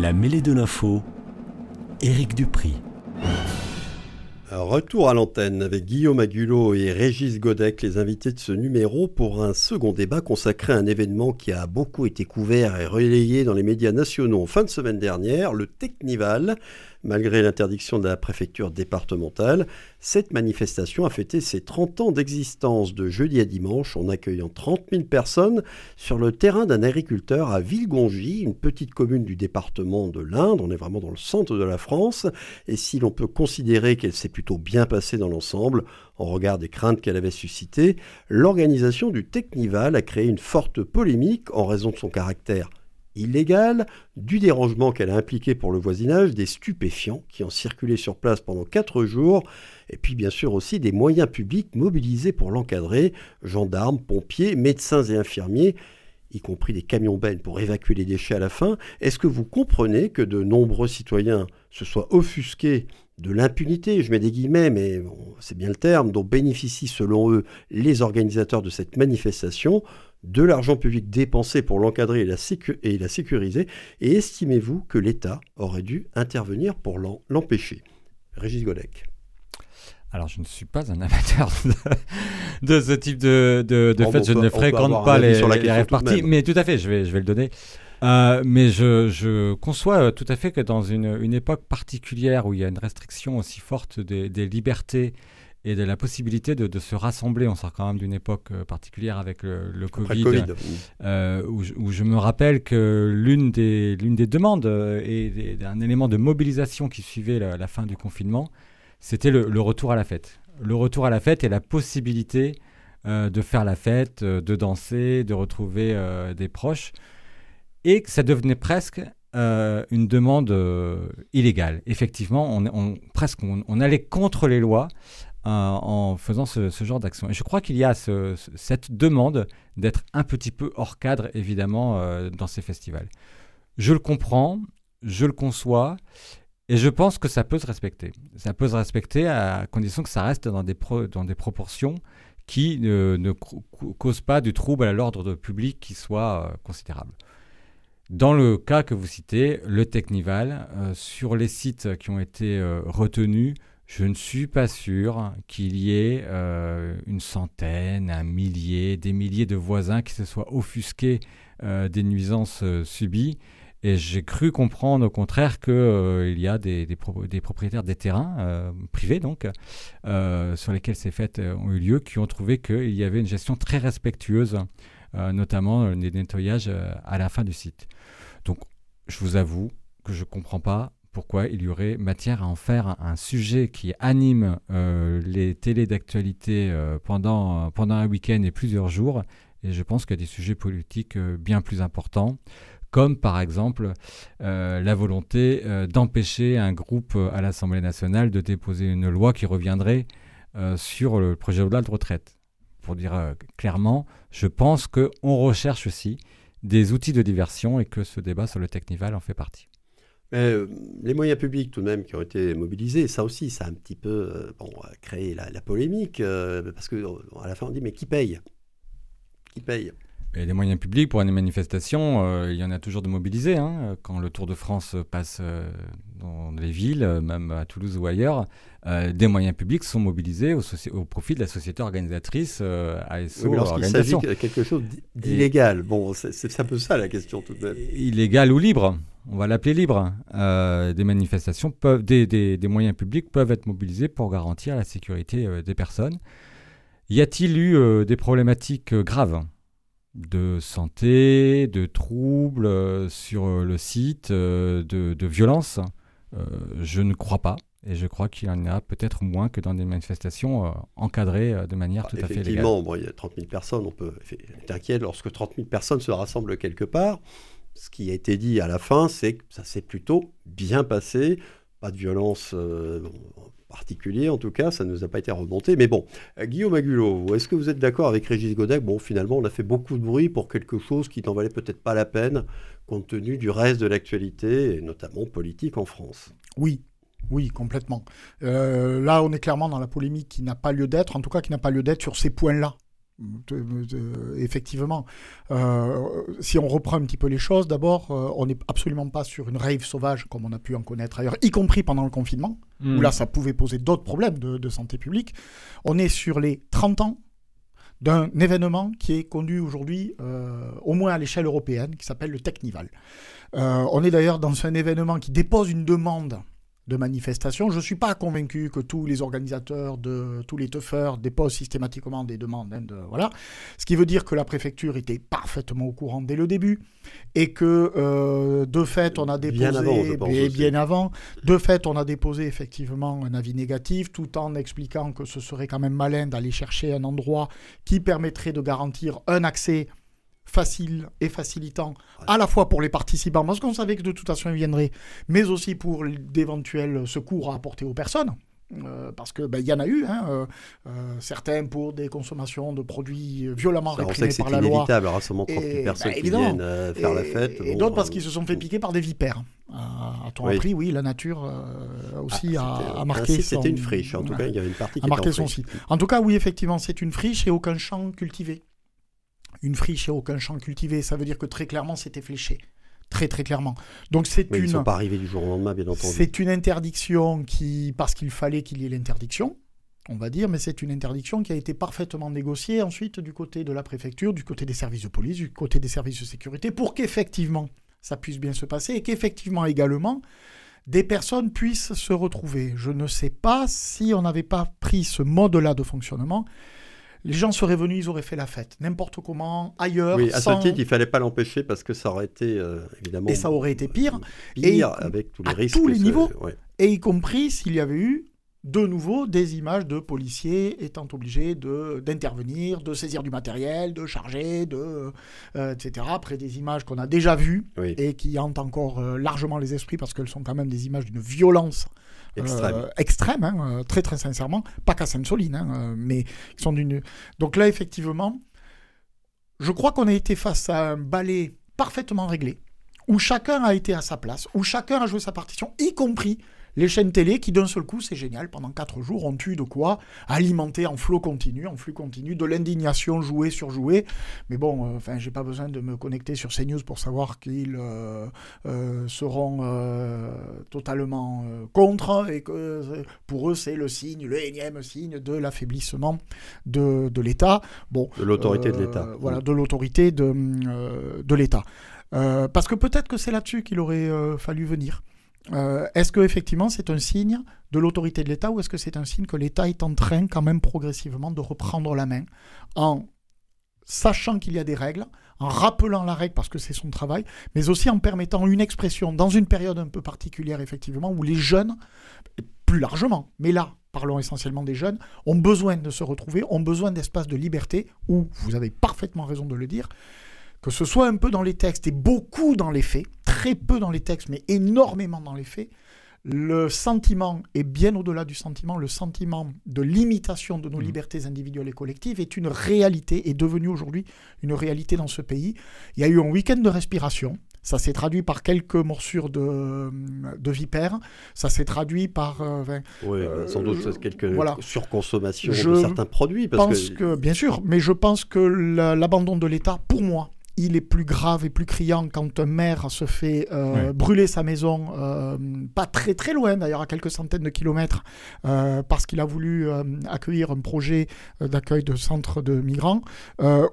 La mêlée de l'info, Éric Dupri. Retour à l'antenne avec Guillaume Agulot et Régis Godec, les invités de ce numéro, pour un second débat consacré à un événement qui a beaucoup été couvert et relayé dans les médias nationaux fin de semaine dernière, le Technival, Malgré l'interdiction de la préfecture départementale, cette manifestation a fêté ses 30 ans d'existence de jeudi à dimanche en accueillant 30 000 personnes sur le terrain d'un agriculteur à Villegongy, une petite commune du département de l'Inde. On est vraiment dans le centre de la France. Et si l'on peut considérer qu'elle s'est plutôt bien passée dans l'ensemble, en regard des craintes qu'elle avait suscitées, l'organisation du Technival a créé une forte polémique en raison de son caractère illégale, du dérangement qu'elle a impliqué pour le voisinage, des stupéfiants qui ont circulé sur place pendant quatre jours, et puis bien sûr aussi des moyens publics mobilisés pour l'encadrer, gendarmes, pompiers, médecins et infirmiers, y compris des camions bennes pour évacuer les déchets à la fin. Est-ce que vous comprenez que de nombreux citoyens se soient offusqués de l'impunité, je mets des guillemets, mais c'est bien le terme, dont bénéficient selon eux les organisateurs de cette manifestation? De l'argent public dépensé pour l'encadrer et, la sécuriser, et estimez-vous que l'État aurait dû intervenir pour l'empêcher? Régis Golec. Alors, je ne suis pas un amateur de, ce type de, de, fait. je ne fréquente pas les, les parties, mais tout à fait, je vais, je vais le donner. Euh, mais je, je, conçois tout à fait que dans une, une, époque particulière où il y a une restriction aussi forte des, des libertés et de la possibilité de, se rassembler. On sort quand même d'une époque euh, particulière avec le, Covid, euh, où, je, me rappelle que l'une des, l'une des demandes euh, et un élément de mobilisation qui suivait la, fin du confinement, c'était le, retour à la fête. Le retour à la fête et la possibilité de faire la fête, de danser, de retrouver des proches, et que ça devenait presque une demande illégale. Effectivement, on, presque on, allait contre les lois en faisant ce, genre d'action. Et je crois qu'il y a cette demande d'être un petit peu hors cadre, évidemment, euh, dans ces festivals. Je le comprends, je le conçois, et je pense que ça peut se respecter. Ça peut se respecter à condition que ça reste dans des, proportions qui ne, causent pas du trouble à l'ordre public qui soit euh, considérable. Dans le cas que vous citez, le Technival, euh, sur les sites qui ont été retenus, je ne suis pas sûr qu'il y ait euh, une centaine, un millier, des milliers de voisins qui se soient offusqués euh, des nuisances euh, subies. Et j'ai cru comprendre au contraire qu'il y a des, propriétaires des terrains privés, donc, sur lesquels ces fêtes ont eu lieu, qui ont trouvé qu'il y avait une gestion très respectueuse notamment des nettoyages à la fin du site. Donc, je vous avoue que je ne comprends pas pourquoi il y aurait matière à en faire un, sujet qui anime les télés d'actualité pendant, pendant un week-end et plusieurs jours. Et je pense qu'il y a des sujets politiques bien plus importants comme par exemple euh, la volonté euh, d'empêcher un groupe euh, à l'Assemblée nationale de déposer une loi qui reviendrait sur le projet de loi de retraite. Pour dire clairement, je pense qu'on recherche aussi des outils de diversion et que ce débat sur le Technival en fait partie. Les moyens publics tout de même qui ont été mobilisés, ça aussi, ça a un petit peu bon, créé la, la polémique, parce qu'à la fin on dit mais qui paye? Qui paye? Et les moyens publics pour une manifestation, euh, il y en a toujours de mobilisés. Hein. Quand le Tour de France passe euh, dans les villes, même à Toulouse ou ailleurs, euh, des moyens publics sont mobilisés au, au, profit de la société organisatrice ASO. Oui, lorsqu'il s'agit de quelque chose d'illégal, bon, c'est un peu ça la question tout de même. Illégal ou libre, on va l'appeler libre. des manifestations peuvent, des, des, des, moyens publics peuvent être mobilisés pour garantir la sécurité des personnes. Y a-t-il eu des problématiques graves? De santé, de troubles euh, sur euh, le site, euh, de, de violence? Je ne crois pas. Et je crois qu'il y en a peut-être moins que dans des manifestations encadrées de manière ah, tout à fait légale. Effectivement, il y a 30 000 personnes, on peut être inquiet lorsque 30 000 personnes se rassemblent quelque part. Ce qui a été dit à la fin, c'est que ça s'est plutôt bien passé. Pas de violence particulier, en tout cas, ça ne nous a pas été remonté. Mais bon, euh, Guillaume Agulot, est-ce que vous êtes d'accord avec Régis Godec? Bon, finalement, on a fait beaucoup de bruit pour quelque chose qui n'en valait peut-être pas la peine, compte tenu du reste de l'actualité, et notamment politique en France. Oui, oui, complètement. Euh, là, on est clairement dans la polémique qui n'a pas lieu d'être, en tout cas qui n'a pas lieu d'être sur ces points-là effectivement, euh, si on reprend un petit peu les choses, d'abord, euh, on n'est absolument pas sur une rave sauvage comme on a pu en connaître ailleurs, y compris pendant le confinement, où hmm. là, ça pouvait poser d'autres problèmes de, santé publique. On est sur les 30 ans d'un événement qui est connu aujourd'hui, euh, au moins à l'échelle européenne, qui s'appelle le Technival. on est d'ailleurs dans un événement qui dépose une demande de manifestations. Je ne suis pas convaincu que tous les organisateurs, de tous les teufeurs déposent systématiquement des demandes. Hein, de, voilà. Ce qui veut dire que la préfecture était parfaitement au courant dès le début et que euh, de fait on a déposé avant, bien avant, de fait on a déposé effectivement un avis négatif tout en expliquant que ce serait quand même malin d'aller chercher un endroit qui permettrait de garantir un accès facile et facilitant à la fois pour les participants, parce qu'on savait que de toute façon ils viendraient, mais aussi pour d'éventuels secours à apporter aux personnes. Euh, parce que ben, y en a eu, hein, euh, euh, certains pour des consommations de produits violemment réprimés par la loi. C'est inévitable, rassemblement de 30 000 personnes qui viennent faire la fête. Et, d'autres parce qu'ils se sont fait piquer par des vipères. à ton appris, oui, la nature aussi ah, a, marqué. C'était une friche, en tout cas, il y avait une partie qui a marqué son site. En tout cas, oui, effectivement, c'est une friche et aucun champ cultivé une friche et aucun champ cultivé. Ça veut dire que très clairement, c'était fléché. Très très clairement. Donc c'est une. Ils sont pas arrivés du jour au lendemain, bien entendu. C'est une interdiction qui, parce qu'il fallait qu'il y ait l'interdiction, on va dire, mais c'est une interdiction qui a été parfaitement négociée ensuite du côté de la préfecture, du côté des services de police, du côté des services de sécurité, pour qu'effectivement ça puisse bien se passer et qu'effectivement également des personnes puissent se retrouver. Je ne sais pas si on n'avait pas pris ce mode-là de fonctionnement les gens seraient venus, ils auraient fait la fête, n'importe comment, ailleurs. Oui, à ce titre, il fallait pas l'empêcher parce que ça aurait été euh, évidemment. Et ça aurait été pire. Pire et avec tous les à risques. tous les niveaux. Et y compris s'il y avait eu de nouveau des images de policiers étant obligés d'intervenir, de, saisir du matériel, de charger, de, euh, etc. Après des images qu'on a déjà vues et qui hantent encore euh, largement les esprits parce qu'elles sont quand même des images d'une violence extrême, extrême hein, très très sincèrement, pas qu'à Sainte-Soline, hein, mais qui sont d'une. Donc là effectivement, je crois qu'on a été face à un ballet parfaitement réglé, où chacun a été à sa place, où chacun a joué sa partition, y compris les chaînes télé qui d'un seul coup, c'est génial, pendant quatre jours, ont eu de quoi alimenter en flot continu, en flux continu, de l'indignation jouée sur jouée. Mais bon, euh, enfin, j'ai pas besoin de me connecter sur CNews pour savoir qu'ils euh, euh, seront totalement contre et que pour eux, c'est le signe, le énième signe de l'affaiblissement de, de l'État. Bon, de l'autorité de l'État. Voilà, de l'autorité de, de l'État. parce que peut-être que c'est là-dessus qu'il aurait fallu venir. Euh, est-ce que effectivement c'est un signe de l'autorité de l'État ou est-ce que c'est un signe que l'État est en train quand même progressivement de reprendre la main en sachant qu'il y a des règles, en rappelant la règle parce que c'est son travail, mais aussi en permettant une expression dans une période un peu particulière, effectivement, où les jeunes, plus largement, mais là, parlons essentiellement des jeunes, ont besoin de se retrouver, ont besoin d'espaces de liberté, où, vous avez parfaitement raison de le dire, que ce soit un peu dans les textes et beaucoup dans les faits, très peu dans les textes, mais énormément dans les faits, le sentiment, et bien au-delà du sentiment, le sentiment de limitation de nos mmh. libertés individuelles et collectives est une réalité, est devenu aujourd'hui une réalité dans ce pays. Il y a eu un week-end de respiration. Ça s'est traduit par quelques morsures de, de vipères. Ça s'est traduit par. Euh, oui, sans doute euh, quelques voilà. surconsommations de certains produits. Parce pense que... bien sûr, mais je pense que l'abandon de l'État, pour moi, il est plus grave et plus criant quand un maire se fait euh, brûler sa maison, euh, pas très très loin d'ailleurs, à quelques centaines de kilomètres, euh, parce qu'il a voulu accueillir un projet d'accueil de centres de migrants,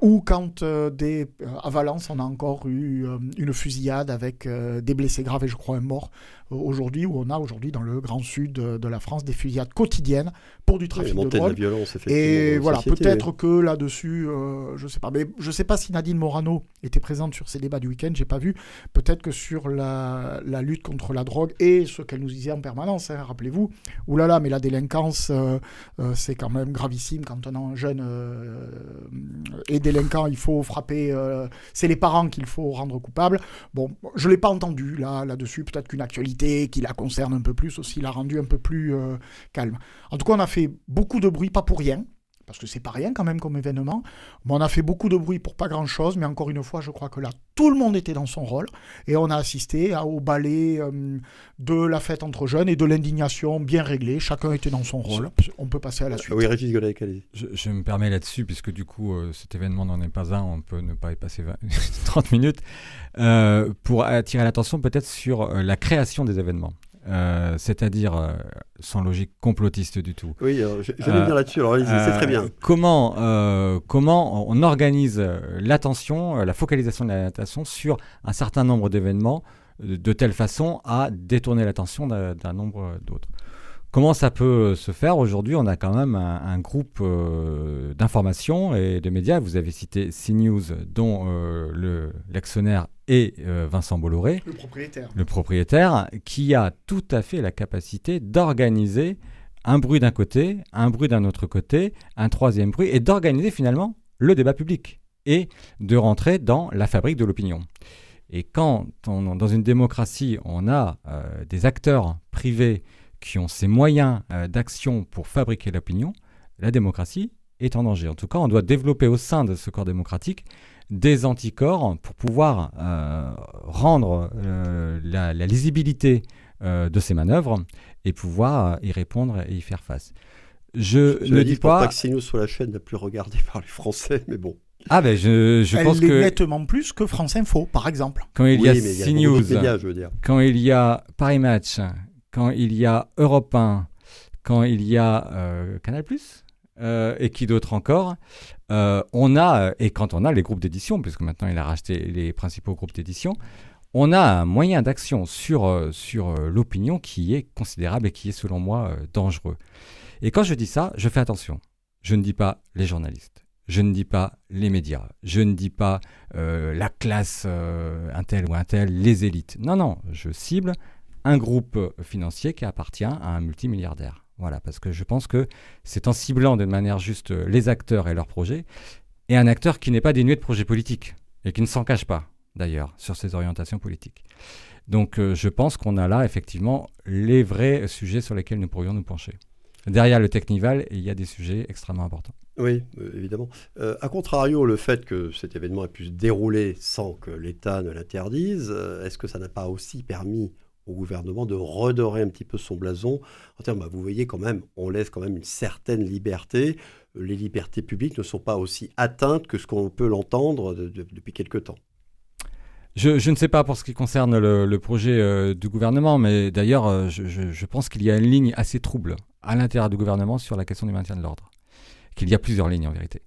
ou quand des, à Valence on a encore eu une fusillade avec des blessés graves et je crois un mort aujourd'hui, où on a aujourd'hui dans le grand sud de, la France des fusillades quotidiennes pour du trafic de drogue. et voilà, peut-être que là-dessus, euh, je sais pas, mais je sais pas si Nadine Morano était présente sur ces débats du week-end, j'ai pas vu. Peut-être que sur la, lutte contre la drogue et ce qu'elle nous disait en permanence, hein, rappelez-vous, oulala, mais la délinquance, euh, euh, c'est quand même gravissime quand un jeune est délinquant, il faut frapper, c'est les parents qu'il faut rendre coupables. Bon, je l'ai pas entendu là là-dessus, peut-être qu'une actualité qui la concerne un peu plus aussi l'a rendu un peu plus euh, calme. En tout cas, on a fait beaucoup de bruit, pas pour rien, parce que c'est pas rien quand même comme événement. Mais on a fait beaucoup de bruit pour pas grand chose, mais encore une fois, je crois que là, tout le monde était dans son rôle et on a assisté au ballet euh, de la fête entre jeunes et de l'indignation bien réglée. Chacun était dans son rôle. On peut passer à la suite. Oui, Régis je, je, me permets là-dessus, puisque du coup, euh, cet événement n'en est pas un, on peut ne pas y passer 30 (laughs) minutes, euh, pour attirer l'attention peut-être sur la création des événements. Euh, c'est-à-dire euh, sans logique complotiste du tout. Oui, je, vais venir là-dessus, alors c'est très bien. Comment, comment on organise l'attention, la focalisation de l'attention sur un certain nombre d'événements de telle façon à détourner l'attention d'un nombre d'autres? Comment ça peut se faire? Aujourd'hui, on a quand même un, groupe d'information et de médias. Vous avez cité CNews, dont l'actionnaire et euh, Vincent Bolloré, le propriétaire. le propriétaire, qui a tout à fait la capacité d'organiser un bruit d'un côté, un bruit d'un autre côté, un troisième bruit, et d'organiser finalement le débat public et de rentrer dans la fabrique de l'opinion. Et quand dans une démocratie, on a euh, des acteurs privés qui ont ces moyens euh, d'action pour fabriquer l'opinion, la démocratie est en danger. En tout cas, on doit développer au sein de ce corps démocratique des anticorps pour pouvoir euh, rendre euh, la, lisibilité euh, de ces manœuvres et pouvoir y répondre et y faire face. Je, ne dis pas. pas que nous soit la chaîne la plus regardée par les Français, mais bon. Ah ben je, je pense que nettement plus que France Info par exemple. Quand il y a CNews, quand il y a Paris Match, quand il y a Europe 1, quand il y a Canal+, euh, et qui d'autre encore euh, On a, et quand on a les groupes d'édition, puisque maintenant il a racheté les principaux groupes d'édition, on a un moyen d'action sur, euh, sur l'opinion qui est considérable et qui est selon moi dangereux. Et quand je dis ça, je fais attention. Je ne dis pas les journalistes, je ne dis pas les médias, je ne dis pas la classe un tel ou un tel, les élites. Non, non, je cible un groupe financier qui appartient à un multimilliardaire. Voilà, parce que je pense que c'est en ciblant de manière juste euh, les acteurs et leurs projets, et un acteur qui n'est pas dénué de projets politiques, et qui ne s'en cache pas, d'ailleurs, sur ses orientations politiques. Donc euh, je pense qu'on a là, effectivement, les vrais sujets sur lesquels nous pourrions nous pencher. Derrière le Technival, il y a des sujets extrêmement importants. Oui, euh, évidemment. a contrario, le fait que cet événement ait pu se dérouler sans que l'État ne l'interdise, est-ce que ça n'a pas aussi permis au gouvernement de redorer un petit peu son blason en termes, bah, vous voyez quand même, on laisse quand même une certaine liberté. Les libertés publiques ne sont pas aussi atteintes que ce qu'on peut l'entendre depuis quelque temps. Je, ne sais pas pour ce qui concerne le, projet euh, du gouvernement, mais d'ailleurs, euh, je, pense qu'il y a une ligne assez trouble à l'intérieur du gouvernement sur la question du maintien de l'ordre. Qu'il y a plusieurs lignes en vérité.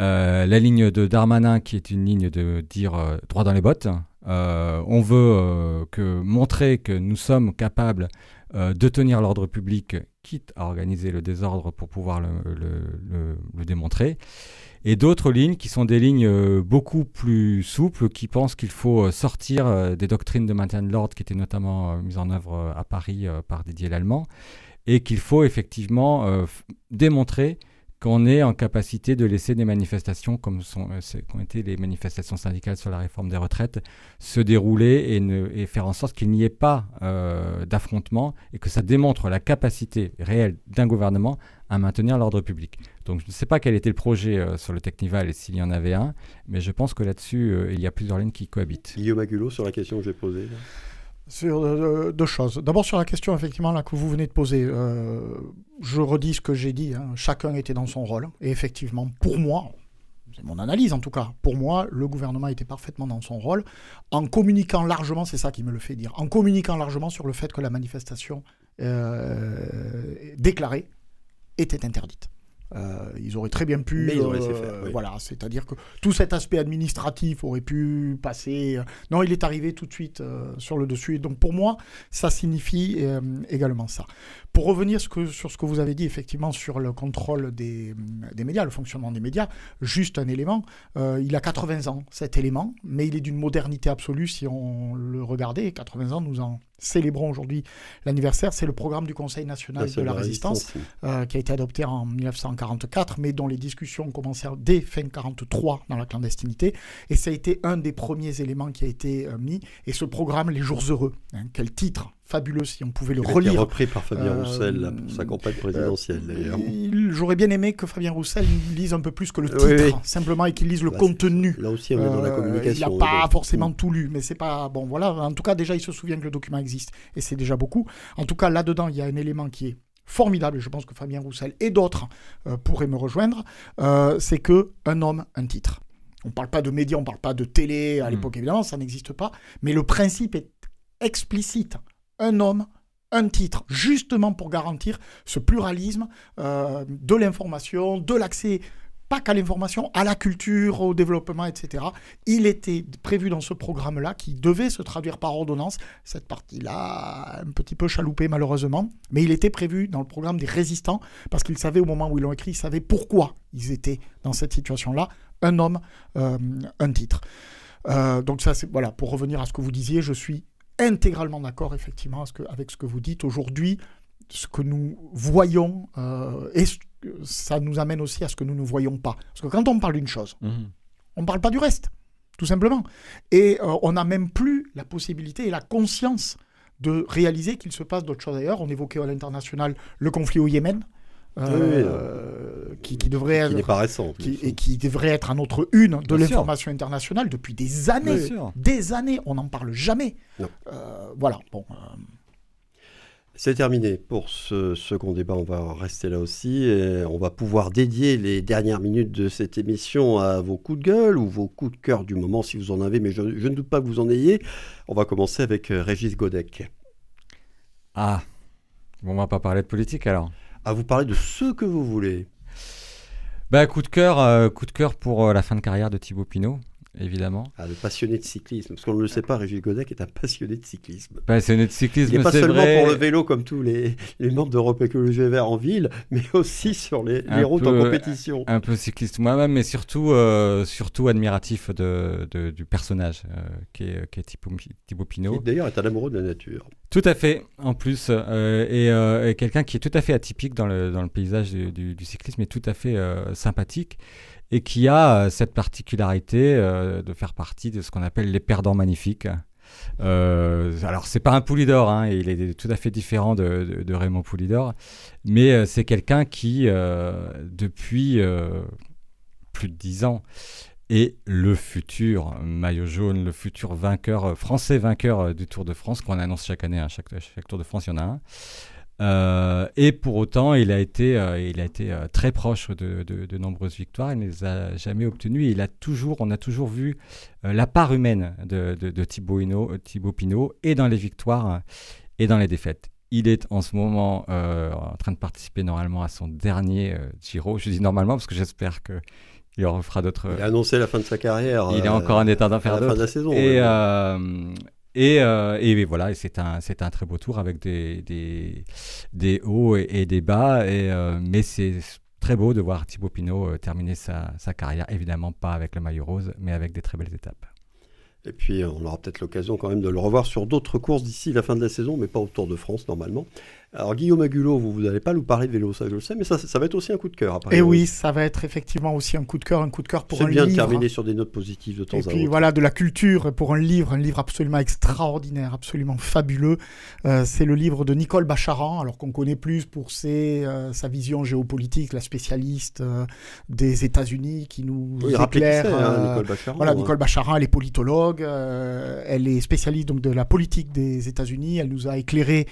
Euh, la ligne de Darmanin, qui est une ligne de dire droit dans les bottes, on veut euh, montrer que nous sommes capables de tenir l'ordre public, quitte à organiser le désordre pour pouvoir le démontrer. Et d'autres lignes qui sont des lignes euh, beaucoup plus souples, qui pensent qu'il faut euh, sortir euh, des doctrines de maintien de l'ordre qui étaient notamment mises en œuvre à Paris par Didier Lallemand, et qu'il faut effectivement démontrer qu'on est en capacité de laisser des manifestations comme sont, ont été les manifestations syndicales sur la réforme des retraites se dérouler et, ne, et faire en sorte qu'il n'y ait pas d'affrontement et que ça démontre la capacité réelle d'un gouvernement à maintenir l'ordre public. Donc je ne sais pas quel était le projet euh, sur le Technival et s'il y en avait un, mais je pense que là-dessus, euh, il y a plusieurs lignes qui cohabitent. Guillaume Agulot, sur la question que j'ai posée. Sur euh, deux choses. D'abord sur la question effectivement là que vous venez de poser, je redis ce que j'ai dit. Hein. chacun était dans son rôle et effectivement, pour moi, c'est mon analyse en tout cas. Pour moi, le gouvernement était parfaitement dans son rôle en communiquant largement, c'est ça qui me le fait dire, en communiquant largement sur le fait que la manifestation déclarée était interdite. Euh, ils auraient très bien pu. Mais ils ont laissé faire. Euh, voilà, c'est-à-dire que tout cet aspect administratif aurait pu passer. Euh, non, il est arrivé tout de suite sur le dessus. Et donc pour moi, ça signifie également ça. Pour revenir sur ce que vous avez dit, effectivement, sur le contrôle des, médias, le fonctionnement des médias, juste un élément. il a 80 ans, cet élément, mais il est d'une modernité absolue si on le regardait. 80 ans, nous en célébrons aujourd'hui l'anniversaire, c'est le programme du Conseil national de la, résistance, euh, qui a été adopté en 1944, mais dont les discussions commencèrent dès fin 1943 dans la clandestinité. Et ça a été un des premiers éléments qui a été euh, mis. Et ce programme, Les Jours Heureux, hein, quel titre fabuleux si on pouvait le Il relire. repris par Fabien euh, Roussel pour sa campagne présidentielle d'ailleurs. J'aurais bien aimé que Fabien Roussel lise un peu plus que le titre, simplement, et qu'il lise le contenu. Là aussi, on est dans la communication. il n'a pas forcément tout lu, mais c'est pas. Bon, voilà. En tout cas, déjà, il se souvient que le document existe, et c'est déjà beaucoup. En tout cas, là-dedans, il y a un élément qui est formidable, et je pense que Fabien Roussel et d'autres euh, pourraient me rejoindre, euh, c'est que un homme, un titre. On ne parle pas de médias, on ne parle pas de télé, à hmm. l'époque évidemment, ça n'existe pas, mais le principe est explicite un homme, un titre, justement pour garantir ce pluralisme euh, de l'information, de l'accès pas qu'à l'information, à la culture, au développement, etc. Il était prévu dans ce programme-là, qui devait se traduire par ordonnance, cette partie-là, un petit peu chaloupée malheureusement, mais il était prévu dans le programme des résistants, parce qu'ils savaient au moment où ils l'ont écrit, ils savaient pourquoi ils étaient dans cette situation-là, un homme, euh, un titre. Euh, donc ça, c'est voilà. Pour revenir à ce que vous disiez, je suis intégralement d'accord, effectivement, avec ce que vous dites. Aujourd'hui, ce que nous voyons, euh, et ça nous amène aussi à ce que nous ne voyons pas. Parce que quand on parle d'une chose, mhm. on ne parle pas du reste, tout simplement. Et euh, on n'a même plus la possibilité et la conscience de réaliser qu'il se passe d'autres choses ailleurs. On évoquait à l'international le conflit au Yémen. Euh, qui, devrait être, n'est pas récent, et qui devrait être à notre une de l'information internationale depuis des années, des années, on n'en parle jamais. Euh, voilà. Bon. Euh. C'est terminé pour ce second débat. On va rester là aussi. Et on va pouvoir dédier les dernières minutes de cette émission à vos coups de gueule ou vos coups de cœur du moment, si vous en avez, mais je, je ne doute pas que vous en ayez. On va commencer avec Régis Godec. Ah, bon, on va pas parler de politique alors à vous parler de ce que vous voulez. Bah, coup de cœur, euh, coup de cœur pour euh, la fin de carrière de Thibaut Pinot évidemment. Ah, le passionné de cyclisme, parce qu'on ne le sait pas, Régis Godec est un passionné de cyclisme. Passionné de cyclisme, Il n'est pas seulement pour le vélo comme tous les, les membres d'Europe Écologie Vert en ville, mais aussi sur les, les routes en compétition. Un, peu cycliste moi-même, mais surtout, euh, surtout admiratif de, de, du personnage euh, qui est, qui est Thibaut, Pinot. Qui d'ailleurs est un amoureux de la nature. Tout à fait, en plus, euh, et, quelqu'un qui est tout à fait atypique dans le, dans le paysage du, du, du cyclisme et tout à fait sympathique et qui a euh, cette particularité euh, de faire partie de ce qu'on appelle les perdants magnifiques. Euh, alors, c'est pas un Poulidor, hein, il est tout à fait différent de, Raymond Poulidor, mais euh, c'est quelqu'un qui, depuis plus de dix ans, est le futur maillot jaune, le futur vainqueur français vainqueur du Tour de France qu'on annonce chaque année. Hein, chaque, chaque, Tour de France, il y en a un. Euh, et pour autant, il a été, euh, il a été euh, très proche de, de, nombreuses victoires. Il ne les a jamais obtenues. il a toujours, on a toujours vu la part humaine de, de Thibaut, Thibaut, Pinot et dans les victoires et dans les défaites. Il est en ce moment en train de participer normalement à son dernier Giro. Je dis normalement parce que j'espère que il en refera d'autres. Il a annoncé la fin de sa carrière. Il est encore en état d'en faire d'autres. la fin de la saison. Euh, et voilà, c'est un, un très beau tour avec des, des, des hauts et, des bas. Et, euh, mais c'est très beau de voir Thibaut Pinot euh, terminer sa, sa, carrière, évidemment pas avec le maillot rose, mais avec des très belles étapes. Et puis on aura peut-être l'occasion quand même de le revoir sur d'autres courses d'ici la fin de la saison, mais pas au Tour de France normalement. Alors Guillaume Agulot, vous n'allez pas nous parler de vélo, ça je le sais, mais ça, ça va être aussi un coup de cœur après. Et oui, ça va être effectivement aussi un coup de cœur, un coup de cœur pour un livre. C'est bien de terminer sur des notes positives de temps à autre. Et puis voilà, de la culture pour un livre, un livre absolument extraordinaire, absolument fabuleux. Euh, c'est le livre de Nicole Bacharan, alors qu'on connaît plus pour ses, euh, sa vision géopolitique, la spécialiste euh, des États-Unis qui nous oui, éclaire. Hein, Nicole Bacharan, voilà, Nicole Bacharan, elle est politologue, elle est spécialiste donc de la politique des États-Unis. Elle nous a éclairé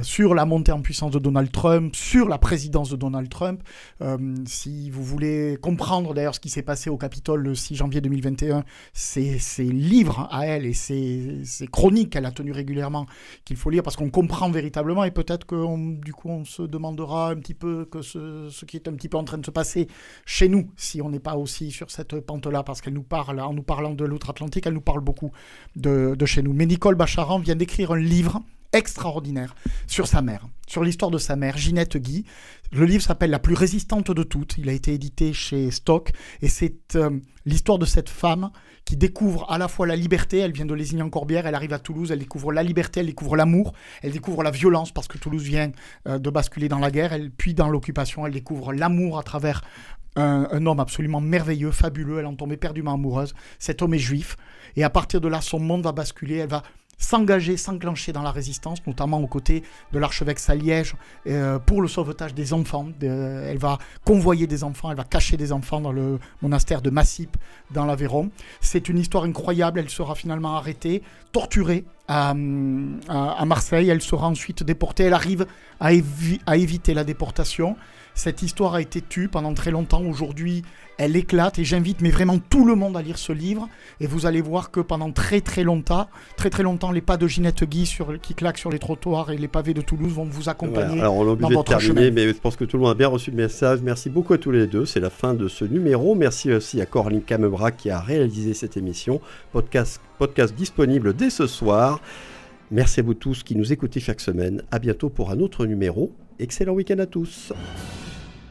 sur la montée en puissance de Donald Trump, sur la présidence de Donald Trump. Euh, si vous voulez comprendre d'ailleurs ce qui s'est passé au Capitole le 6 janvier 2021, c'est ces livres à elle et ces, chroniques qu'elle a tenues régulièrement qu'il faut lire parce qu'on comprend véritablement et peut-être que du coup on se demandera un petit peu ce, qui est un petit peu en train de se passer chez nous si on n'est pas aussi sur cette pente-là parce qu'elle nous parle, en nous parlant de l'outre-Atlantique, elle nous parle beaucoup de, de chez nous. Mais Nicole Bacharan vient d'écrire un livre extraordinaire sur sa mère, sur l'histoire de sa mère, Ginette Guy. Le livre s'appelle La plus résistante de toutes. Il a été édité chez Stock. Et c'est euh, l'histoire de cette femme qui découvre à la fois la liberté, elle vient de Lézignan-Corbière, elle arrive à Toulouse, elle découvre la liberté, elle découvre l'amour, elle découvre la violence parce que Toulouse vient euh, de basculer dans la guerre, elle, puis dans l'occupation, elle découvre l'amour à travers un, un, homme absolument merveilleux, fabuleux, elle en tombe éperdument amoureuse. Cet homme est juif. Et à partir de là, son monde va basculer, elle va s'engager, s'enclencher dans la résistance, notamment aux côtés de l'archevêque Saliège euh, pour le sauvetage des enfants. elle va convoyer des enfants, elle va cacher des enfants dans le monastère de Massip dans l'Aveyron. C'est une histoire incroyable. Elle sera finalement arrêtée, torturée à, à, Marseille. Elle sera ensuite déportée. Elle arrive à éviter la déportation. Cette histoire a été tue pendant très longtemps. Aujourd'hui, elle éclate et j'invite mais vraiment tout le monde à lire ce livre et vous allez voir que pendant très très longtemps, très très longtemps, les pas de Ginette Guy sur, qui claquent sur les trottoirs et les pavés de Toulouse vont vous accompagner. alors on est obligé de terminer, mais je pense que tout le monde a bien reçu le message. Merci beaucoup à tous les deux. C'est la fin de ce numéro. Merci aussi à Coraline Camebra qui a réalisé cette émission. Podcast, podcast disponible dès ce soir. Merci à vous tous qui nous écoutez chaque semaine. À bientôt pour un autre numéro. Excellent week-end à tous.